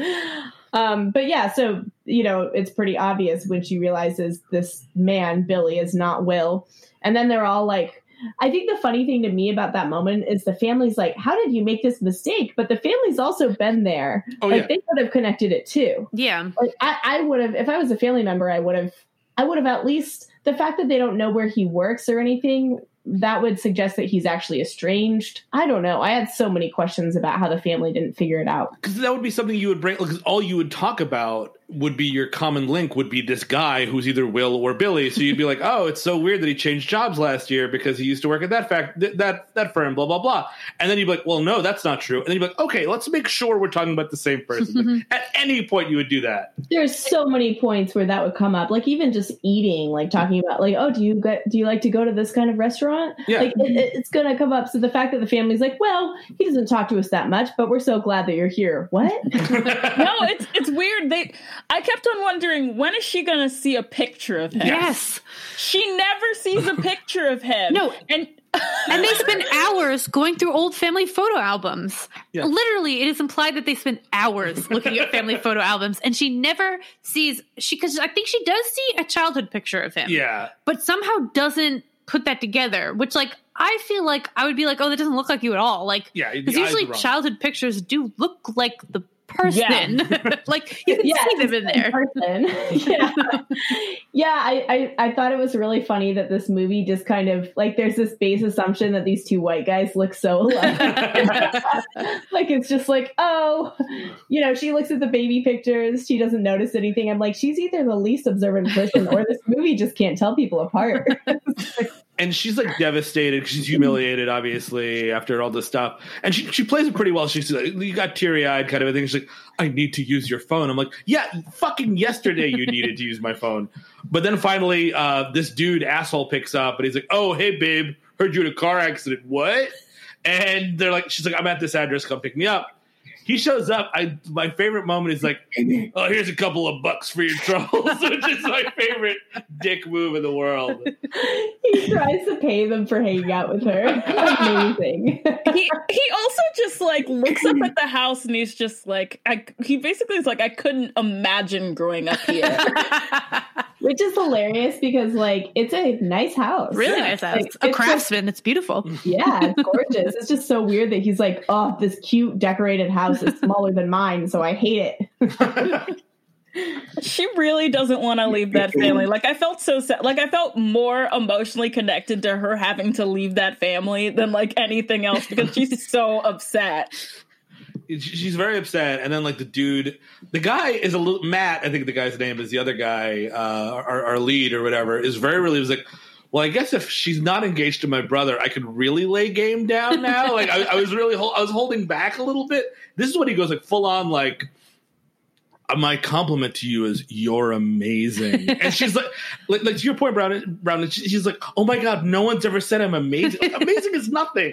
um but yeah, so you know, it's pretty obvious when she realizes this man, Billy, is not Will. And then they're all like I think the funny thing to me about that moment is the family's like, How did you make this mistake? But the family's also been there. Oh like yeah. they would have connected it too. yeah. Like I, I would have if I was a family member, I would have I would have at least the fact that they don't know where he works or anything that would suggest that he's actually estranged. I don't know. I had so many questions about how the family didn't figure it out. because that would be something you would bring because all you would talk about would be your common link would be this guy who's either Will or Billy. So you'd be like, oh, it's so weird that he changed jobs last year because he used to work at that fact th- that that firm, blah blah blah. And then you'd be like, well, no, that's not true. And then you'd be like, okay, let's make sure we're talking about the same person. Like, [LAUGHS] at any point, you would do that. There's so many points where that would come up, like even just eating, like talking about, like, oh, do you get, do you like to go to this kind of restaurant? Yeah. Like it, it- it's gonna come up. So the fact that the family's like, well, he doesn't talk to us that much, but we're so glad that you're here. What? [LAUGHS] [LAUGHS] no it's it's weird they i kept on wondering when is she gonna see a picture of him Yes. she never sees a picture of him No. and [LAUGHS] And they spend hours going through old family photo albums. Yeah. Literally, it is implied that they spend hours looking at family [LAUGHS] photo albums, and she never sees she because I think she does see a childhood picture of him. yeah. but somehow doesn't put that together. Which, like, I feel like I would be like, oh, that doesn't look like you at all. Like, Yeah, because usually childhood pictures do look like the person. [LAUGHS] like you can Yeah, see them in there. person. [LAUGHS] yeah. Yeah, I, I I thought it was really funny that this movie just kind of like there's this base assumption that these two white guys look so [LAUGHS] alike. like it's just like, oh, you know, she looks at the baby pictures, she doesn't notice anything. I'm like, she's either the least observant person or this movie just can't tell people apart. And she's like devastated. She's humiliated, obviously, after all this stuff. And she she plays it pretty well. She's like, you got teary eyed kind of a thing. She's like, I need to use your phone. I'm like, yeah, fucking yesterday you needed to use my phone. But then finally, uh, this dude asshole picks up and he's like, oh hey babe, heard you in a car accident. What? And they're like, she's like, I'm at this address. Come pick me up. He shows up. I my favorite moment is like, [LAUGHS] oh, here's a couple of bucks for your troubles, [LAUGHS] which is my favorite dick move in the world. he tries to pay them for hanging out with her. [LAUGHS] Amazing. he he also just like looks up at the house and he's just like I, he basically is like I couldn't imagine growing up here. Which is hilarious because like it's a nice house. Really Yeah. nice house. Like, a it's just- craftsman. it's beautiful. Mm. yeah, it's [LAUGHS] gorgeous. it's just so weird that he's like, oh, this cute decorated house is smaller than mine, so I hate it. [LAUGHS] she really doesn't want to leave that family. Like I felt so sad. Like I felt more emotionally connected to her having to leave that family than like anything else because she's [LAUGHS] so upset. She- She's very upset, and then like the dude, the guy is a little Matt. I think the guy's name is the other guy, uh, our, our lead or whatever, is very really was like. Well, I guess if she's not engaged to my brother, I could really lay game down now. [LAUGHS] like I, I was really, hol- I was holding back a little bit. This is what he goes like full on like. "Uh, My compliment to you is you're amazing, [LAUGHS] and she's like, like, like to your point, Brown. Brown, she's like, oh my god, no one's ever said I'm amazing. Like, amazing is nothing.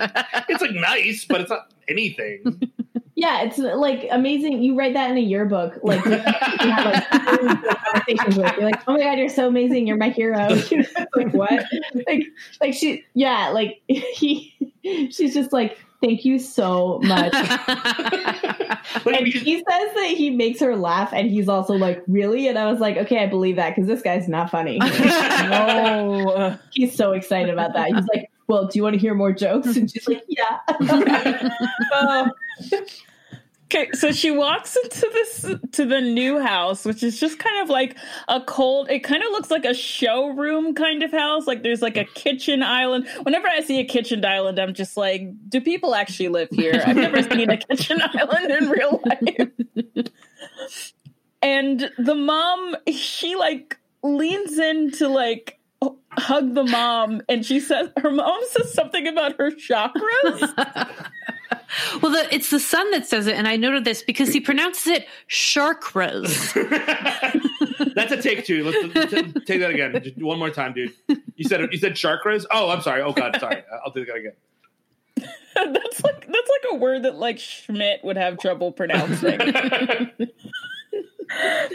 It's like nice, but it's not anything. [LAUGHS] Yeah, it's uh, like amazing. You write that in a yearbook, like you have, like [LAUGHS] conversations with. You're like, oh my god, you're so amazing. You're my hero. You know, it's like what? Like, like she, yeah, like [LAUGHS] he, she's just like, thank you so much. [LAUGHS] And he says that he makes her laugh, and he's also like, really? And I was like, okay, I believe that because this guy's not funny. No. he's so excited about that. He's like, well, do you want to hear more jokes? And she's like, yeah. Oh. Okay, so she walks into this to the new house, which is just kind of like a cold. It kind of looks like a showroom kind of house. Like there's like a kitchen island. Whenever I see a kitchen island, I'm just like, do people actually live here? I've never [LAUGHS] seen a kitchen island in real life. And the mom, she like leans in to like hug the mom, and she says her mom says something about her chakras. [LAUGHS] well, the, it's the son that says it, and I noted this because he pronounces it chakras [LAUGHS] That's a take two. Let's, let's take that again. Just one more time, dude. You said you said chakras. Oh, I'm sorry. Oh God, sorry. I'll do that again. [LAUGHS] that's like that's like a word that like Schmidt would have trouble pronouncing.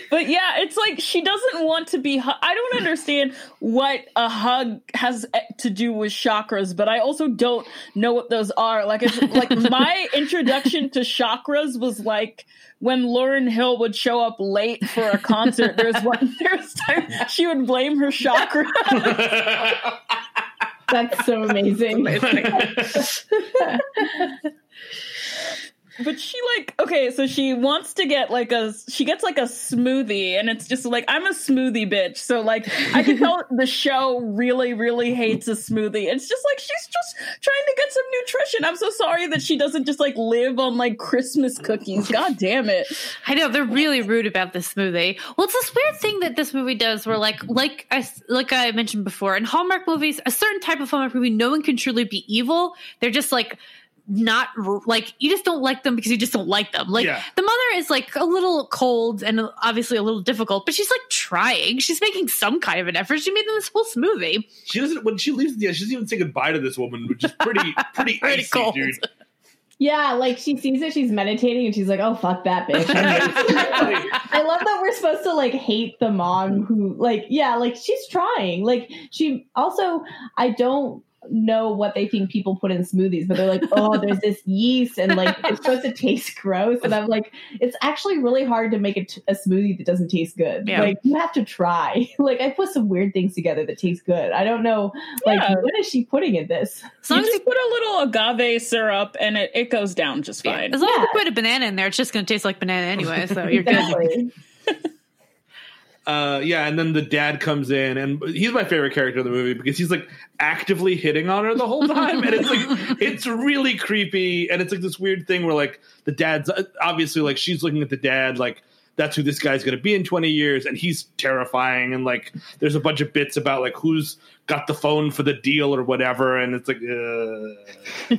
But yeah, it's like she doesn't want to be. hu- I don't understand what a hug has eh, to do with chakras, but I also don't know what those are. Like, it's [LAUGHS] like my introduction to chakras was like when Lauryn Hill would show up late for a concert. There's [LAUGHS] one there's time she would blame her chakra. That's so amazing. [LAUGHS] But she like okay, so she wants to get like a she gets like a smoothie, and it's just like I'm a smoothie bitch. So like I can tell [LAUGHS] the show really really hates a smoothie. It's just like she's just trying to get some nutrition. I'm so sorry that she doesn't just like live on like Christmas cookies. God damn it! I know they're really rude about this smoothie. Well, it's this weird thing that this movie does, where like like I like I mentioned before, in Hallmark movies, a certain type of Hallmark movie, no one can truly be evil. They're just like not like you just don't like them because you just don't like them. Like Yeah. the mother is like a little cold and obviously a little difficult, but she's like trying. She's making some kind of an effort. She made them this whole smoothie. She doesn't when she leaves. Yeah, she doesn't even say goodbye to this woman, which is pretty [LAUGHS] pretty, Pretty icy, cold. dude. Yeah, like she sees it, she's meditating, and she's like, "Oh fuck that bitch." [LAUGHS] [LAUGHS] I love that we're supposed to like hate the mom who, like, yeah, like she's trying. Like she also, I don't know what they think people put in smoothies, but they're like, "Oh, there's this yeast, and like it's [LAUGHS] supposed to taste gross." And I'm like, it's actually really hard to make a, t- a smoothie that doesn't taste good. Yeah. Like you have to try. [LAUGHS] Like I put some weird things together that taste good. I don't know, like Yeah. what is she putting in this? As You as just you, put a little agave syrup, and it it goes down just fine. as long as you put a banana in there, it's just going to taste like banana anyway. So you're good. [LAUGHS] Uh, yeah, and then the dad comes in, and he's my favorite character in the movie because he's like actively hitting on her the whole time, and it's like [LAUGHS] it's really creepy, and it's like this weird thing where like the dad's uh, obviously like she's looking at the dad like that's who this guy's going to be in 20 years and he's terrifying and like there's a bunch of bits about like who's got the phone for the deal or whatever and it's like uh.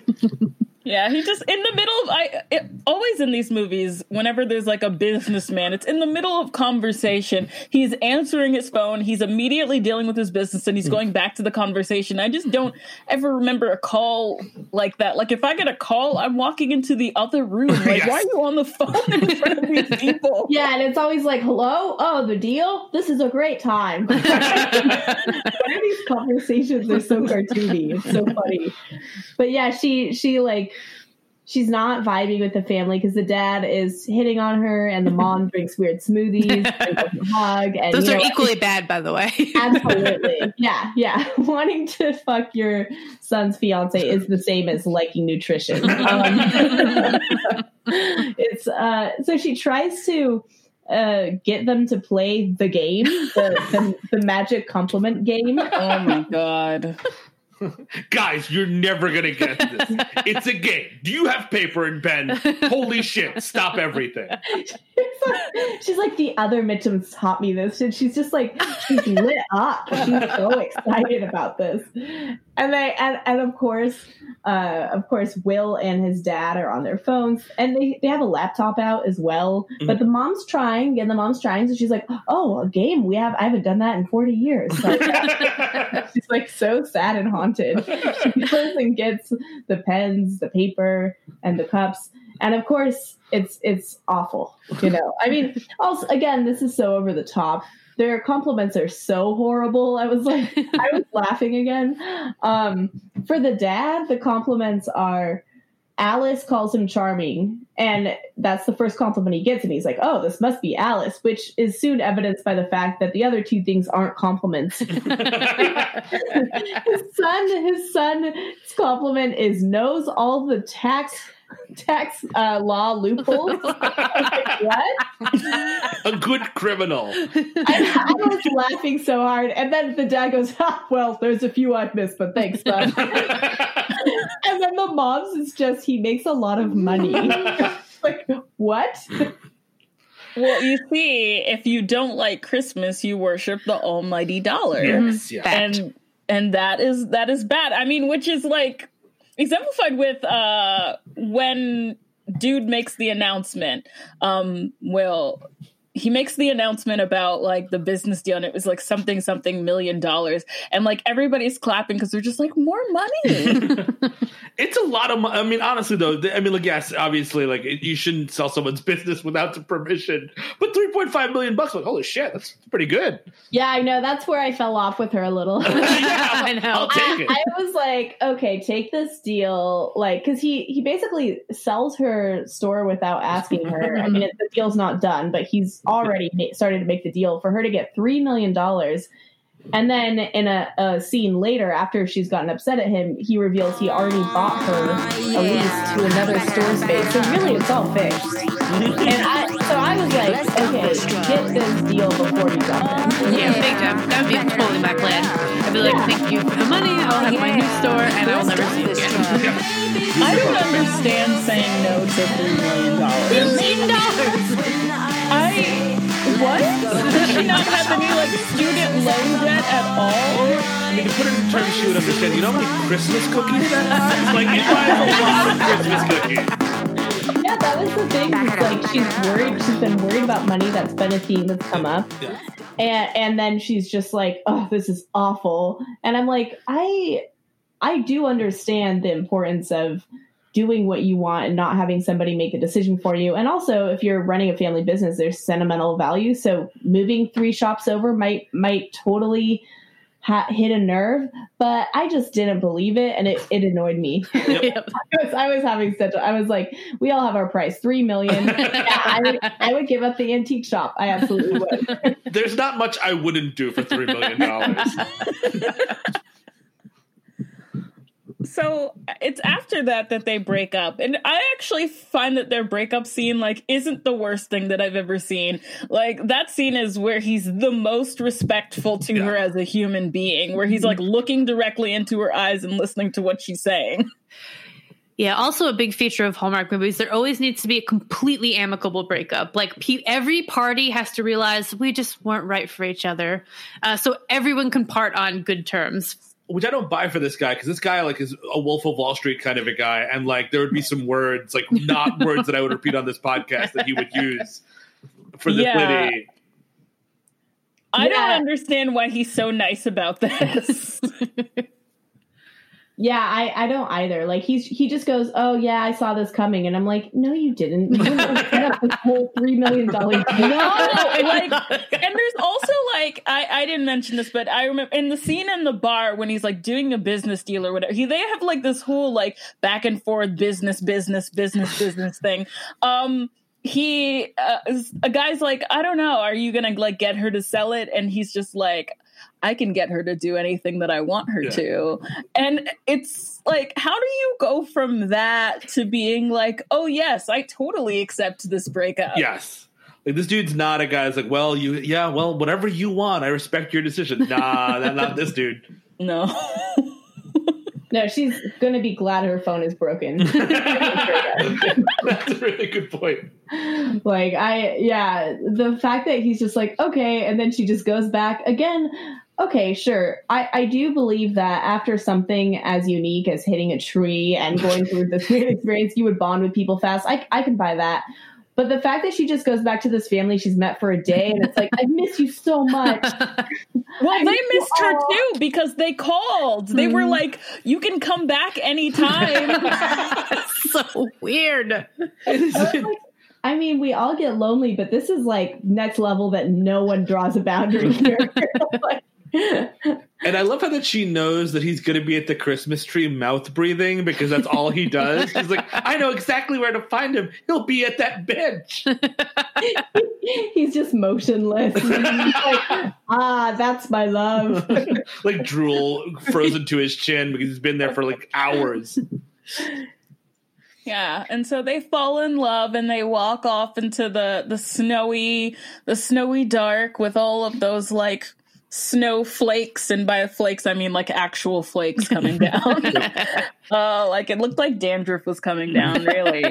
[LAUGHS] Yeah, he just in the middle of I it, always in these movies whenever there's like a businessman, it's in the middle of conversation. He's answering his phone, he's immediately dealing with his business and he's going back to the conversation. I just don't ever remember a call like that. Like if I get a call, I'm walking into the other room. [LAUGHS] Like Yes. why are you on the phone in front of these people? [LAUGHS] Yeah, and it's always like, "Hello, oh, the deal. This is a great time." [LAUGHS] Why are these conversations are so cartoony? It's so funny. But yeah, she she like she's not vibing with the family because the dad is hitting on her, and the [LAUGHS] mom drinks weird smoothies, and [LAUGHS] hug, and Those are know, equally bad, by the way. [LAUGHS] Absolutely. Yeah, yeah. Wanting to fuck your son's fiance is the same as liking nutrition. Um, it's uh so she tries to uh get them to play the game, the the, the magic compliment game. Oh my god. Guys you're never gonna get this. It's a game. Do you have paper and pen? Holy shit stop everything. She's like the other Mitchums taught me this, and she's just like she's lit up. She's so excited about this, and they and and of course, uh, of course, Will and his dad are on their phones, and they they have a laptop out as well. But the mom's trying, and the mom's trying, so she's like, "Oh, a game? We have I haven't done that in forty years." So [LAUGHS] she's like so sad and haunted. She goes and gets the pens, the paper, and the cups, and of course, it's it's awful. You know, I mean, also again, this is so over the top. Their compliments are so horrible. I was like, [LAUGHS] I was laughing again. Um, for the dad, the compliments are. Alice calls him charming, and that's the first compliment he gets, and he's like, "Oh, this must be Alice," which is soon evidenced by the fact that the other two things aren't compliments [LAUGHS] his son his son's compliment is knows all the tax tax uh, law loopholes? I was like, what? A good criminal. I, I was laughing so hard and then the dad goes ah, well there's a few i've missed but thanks son [LAUGHS] and then the mom's is just he makes a lot of money. [LAUGHS] Like what? Well, you see, if you don't like Christmas, you worship the almighty dollar. yes yeah and and that is that is bad. I mean which is like exemplified with uh when dude makes the announcement um will he makes the announcement about like the business deal and it was like something something million dollars and like everybody's clapping because they're just like more money [LAUGHS] It's a lot of money. I mean, honestly, though, I mean, like, yes, obviously, like, you shouldn't sell someone's [LAUGHS] business without the permission. But three point five million bucks, like, holy shit, that's pretty good. yeah i know that's where i fell off with her a little [LAUGHS] yeah, I know. I'll take it. I, I was like, okay, take this deal, like, because he he basically sells her store without asking her. I mean, it, the deal's not done, but he's already started to make the deal for her to get three million dollars. And then in a, a scene later, after she's gotten upset at him, he reveals he already bought her a lease to another store space. So really, it's all fixed. And I, so I was like, okay, get this deal before you jump in. Yeah, big time. That would be totally my plan. I'd be like, Yeah. thank you for the money. I'll have my new store, and I'll never see you again. i don't understand saying no to three million dollars Million dollars. I what [LAUGHS] does she not have any like student loan debt at all I mean, to put it in terms she would understand, you know how many Christmas cookies that buys? Like, it buys a lot of Christmas cookies. Yeah, that was the thing. It's like she's worried. She's been worried about money. That's been a theme that's come up. Yeah. And and then she's just like, "Oh, this is awful." And I'm like, I I do understand the importance of doing what you want and not having somebody make a decision for you. And also, if you're running a family business, there's sentimental value. So moving three shops over might might totally ha- hit a nerve. But I just didn't believe it, and it, it annoyed me. [LAUGHS] Yep. [LAUGHS] I was, I was having such. A, I was like, we all have our price, three million. [LAUGHS] yeah, I would, I would give up the antique shop. I absolutely would. There's not much I wouldn't do for $3 million. So it's after that that they break up. And i actually find that their breakup scene like isn't the worst thing that i've ever seen. Like that scene is where he's the most respectful to her as a human being where he's like looking directly into her eyes and listening to what she's saying. [LAUGHS] Yeah, also a big feature of Hallmark movies, there always needs to be a completely amicable breakup. Like pe- every party has to realize we just weren't right for each other, uh, so everyone can part on good terms. Which I don't buy for this guy because this guy like is a Wolf of Wall Street kind of a guy, and like there would be some words like not [LAUGHS] words that I would repeat on this podcast that he would use for this Yeah. lady. i don't understand why he's so nice about this [LAUGHS] Yeah, I, I don't either. Like he's he just goes, Oh yeah, I saw this coming and I'm like, No, you didn't. You didn't [LAUGHS] set up this whole three million dollar No, like, [LAUGHS] and there's also like I, I didn't mention this, but I remember in the scene in the bar when he's like doing a business deal or whatever. He they have like this whole like back and forth business, business, business, business thing. Um, he uh, a guy's like, I don't know, are you gonna like get her to sell it? And he's just like. I can get her to do anything that I want her Yeah. to. And it's like, how do you go from that to being like, oh, yes, I totally accept this breakup? Yes. Like this dude's not a guy that's like, well, you, yeah, well, whatever you want, I respect your decision. Nah, [LAUGHS] that, not this dude. No. [LAUGHS] No, she's gonna be glad her phone is broken. [LAUGHS] That's a really good point. like I yeah, the fact that he's just like, okay, and then she just goes back again. Okay, sure. I, I do believe that after something as unique as hitting a tree and going through this [LAUGHS] weird experience, you would bond with people fast. I, I can buy that. But the fact that she just goes back to this family she's met for a day and it's like, I miss you so much. [LAUGHS] Well, they miss missed her all. too because they called. They were hmm. like, "You can come back anytime." [LAUGHS] so weird. I I mean, we all get lonely, but this is like next level that no one draws a boundary here. Like, And I love how that she knows that he's going to be at the Christmas tree mouth breathing because that's all he does. She's like, I know exactly where to find him. He'll be at that bench. [LAUGHS] he's just motionless. He's like, ah, that's my love. [LAUGHS] like drool frozen to his chin because he's been there for like hours. yeah, and so they fall in love and they walk off into the the snowy the snowy dark with all of those like snowflakes and by flakes I mean like actual flakes coming [LAUGHS] down. [LAUGHS] uh like it looked like dandruff was coming down really.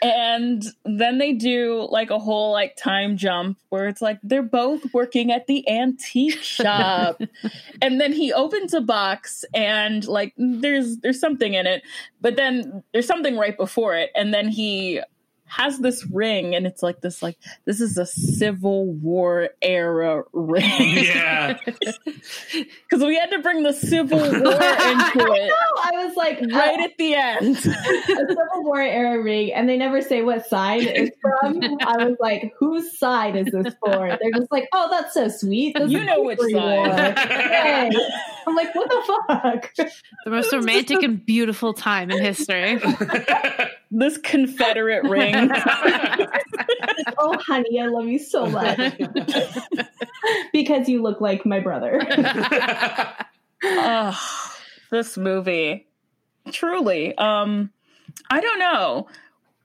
and then they do like a whole like time jump where it's like they're both working at the antique shop [LAUGHS] and then he opens a box and like there's there's something in it but then there's something right before it and then he has this ring and it's like this like this is a civil war era ring Yeah. [LAUGHS] because we had to bring the civil war [LAUGHS] into it No, I was like, right right at the end [LAUGHS] a Civil War era ring, and they never say what side it's from. I was like, whose side is this for? They're just like, oh, that's so sweet. This You know which side. War. Yay. I'm like, what the fuck? The most romantic and beautiful time in history. This confederate ring [LAUGHS] oh, honey, I love you so much because you look like my brother. Ugh, this movie truly um i don't know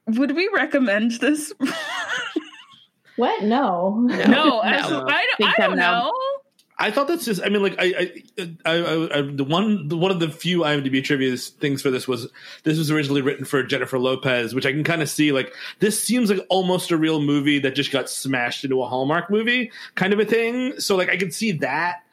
would we recommend this [LAUGHS] What? No. no, as- no. I, Big don't, I don't no. know I thought that's just. I mean, like I, I, I, I, the one, the, one of the few IMDb trivia things for this was this was originally written for Jennifer Lopez, which I can kind of see. Like this seems like almost a real movie that just got smashed into a Hallmark movie, kind of a thing. So like I can see that,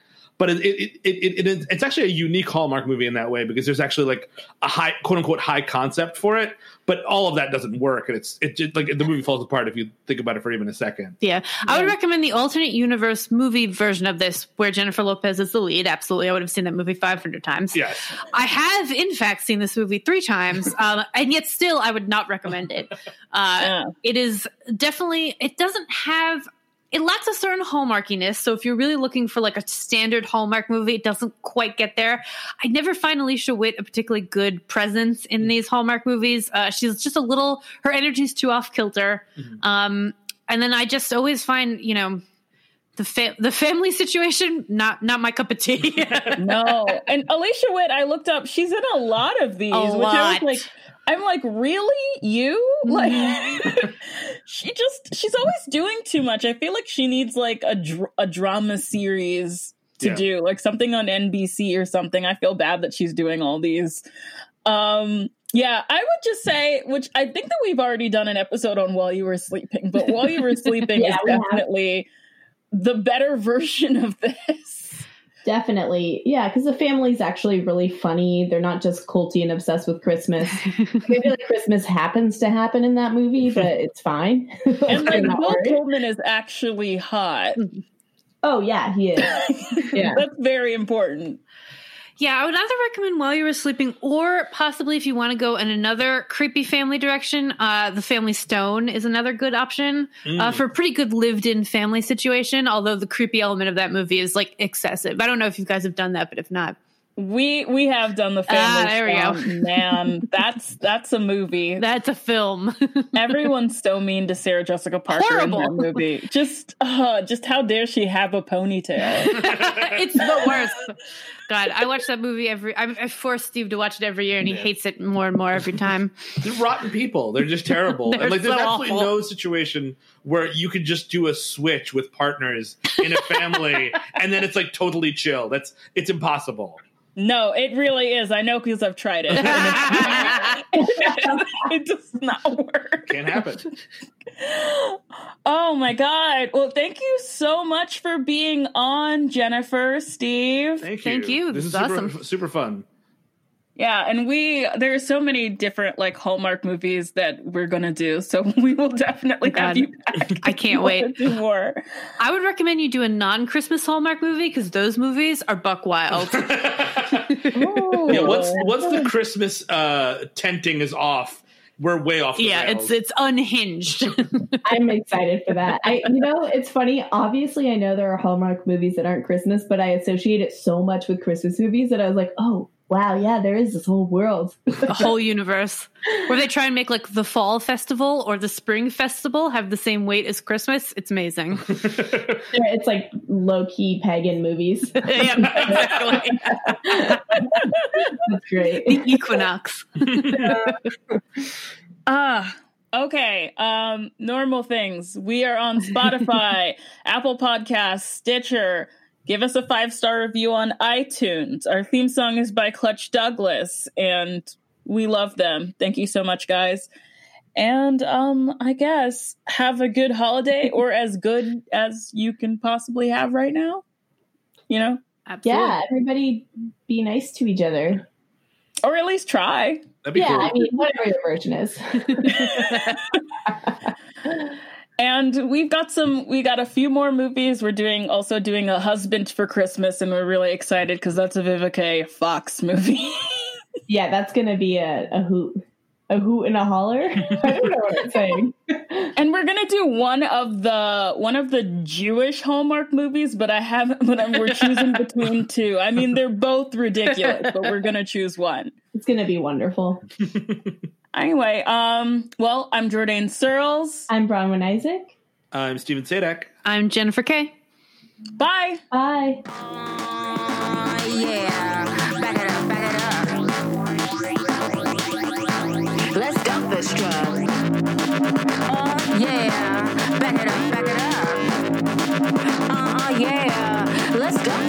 but it, it, it, it, it it's actually a unique Hallmark movie in that way because there's actually like a high, quote unquote, high concept for it. But all of that doesn't work, and it's it, it like the movie falls apart if you think about it for even a second. Yeah. I would recommend the alternate universe movie version of this where Jennifer Lopez is the lead. Absolutely. I would have seen that movie 500 times. Yes. I have, in fact, seen this movie three times, [LAUGHS] um, and yet still I would not recommend it. Uh, Yeah. It is definitely, it doesn't have, it lacks a certain hallmarkiness. So if you're really looking for like a standard Hallmark movie, it doesn't quite get there. I never find Alicia Witt a particularly good presence in these Hallmark movies. Uh, she's just a little, her energy's too off kilter. Um, and then I just always find, you know, the fa- the family situation not not my cup of tea. [LAUGHS] no. And Alicia Witt, I looked up, she's in a lot of these, A which I lot. was like, I'm like, really? You? Like, [LAUGHS] she just, she's always doing too much. I feel like she needs like a, dr- a drama series to Yeah. do, like something on NBC or something. I feel bad that she's doing all these. Um, yeah, I would just say, which I think that we've already done an episode on While You Were Sleeping, but While You Were [LAUGHS] Sleeping Yeah, is we definitely the better [LAUGHS] version of this. Definitely. Yeah, because the family's actually really funny. They're not just culty and obsessed with Christmas. [LAUGHS] Maybe like Christmas happens to happen in that movie, [LAUGHS] but it's fine. [LAUGHS] And like I'm Bill. Pullman is actually hot. Oh, yeah, he is. Yeah. That's very important. Yeah, I would either recommend While You Were Sleeping or possibly if you want to go in another creepy family direction, uh, The Family Stone is another good option uh, for a pretty good lived in family situation, although the creepy element of that movie is like excessive. I don't know if you guys have done that, but if not, We we have done the family. Ah, there we go. Man, [LAUGHS] that's that's a movie. that's a film. [LAUGHS] Everyone's so mean to Sarah Jessica Parker Horrible. in that movie. [LAUGHS] Just uh, just how dare she have a ponytail? it's the worst. God, I watch that movie every. I, I force Steve to watch it every year, and he Yeah. hates it more and more every time. They're rotten people. They're just terrible. They're and like, there's so absolutely awful. no situation where you could just do a switch with partners in a family, and then it's like totally chill. That's it's impossible. No, it really is. I know because I've tried it. [LAUGHS] It does not work. Can't happen. Oh my god. Well, thank you so much for being on, Jennifer, Steve. Thank you. Thank you. This This is is super, awesome. super fun. Yeah, and we there are so many different like Hallmark movies that we're gonna do, so [LAUGHS] we will definitely have you back. I can't wait. do more. I would recommend you do a non-Christmas Hallmark movie because those movies are buck wild. [LAUGHS] Yeah, once once the Christmas uh, tenting is off, we're way off. The yeah, rails. it's it's unhinged. [LAUGHS] I'm excited for that. I, you know, it's funny. Obviously, I know there are Hallmark movies that aren't Christmas, but I associate it so much with Christmas movies that I was like, oh, wow, yeah, there is this whole world. [LAUGHS] a whole universe. Where they try and make like the fall festival or the spring festival have the same weight as Christmas. It's amazing. [LAUGHS] it's like low key pagan movies. [LAUGHS] yeah, exactly. That's great. the equinox. Ah, okay. Um, normal things. We are on Spotify, Apple Podcasts, Stitcher. Give us a five star review on iTunes. Our theme song is by Clutch Douglas, and we love them. Thank you so much, guys. And um, I guess have a good holiday, or [LAUGHS] as good as you can possibly have right now. You know, Absolutely. Yeah, everybody be nice to each other. or at least try. That'd be Yeah, cool. I mean, whatever your version is. [LAUGHS] [LAUGHS] And we've got some, we got a few more movies. We're doing also doing a husband for Christmas, and we're really excited because that's a Vivica Fox movie. [LAUGHS] yeah, that's going to be a, a hoot. A hoot and a holler. [LAUGHS] I don't know what I'm saying. [LAUGHS] and we're gonna do one of the one of the Jewish Hallmark movies, but I haven't. But I'm, we're choosing between two. I mean, they're both ridiculous, but we're gonna choose one. It's going to be wonderful. Anyway, um, well, I'm Jordan Searles. I'm Bronwyn Isaac. I'm Steven Sajdak. I'm Jennifer Kay. Bye. Bye. yeah. Back it up, back it up. Let's dump this truck. Oh, yeah. Back it up, back it up. Uh, yeah. Let's dump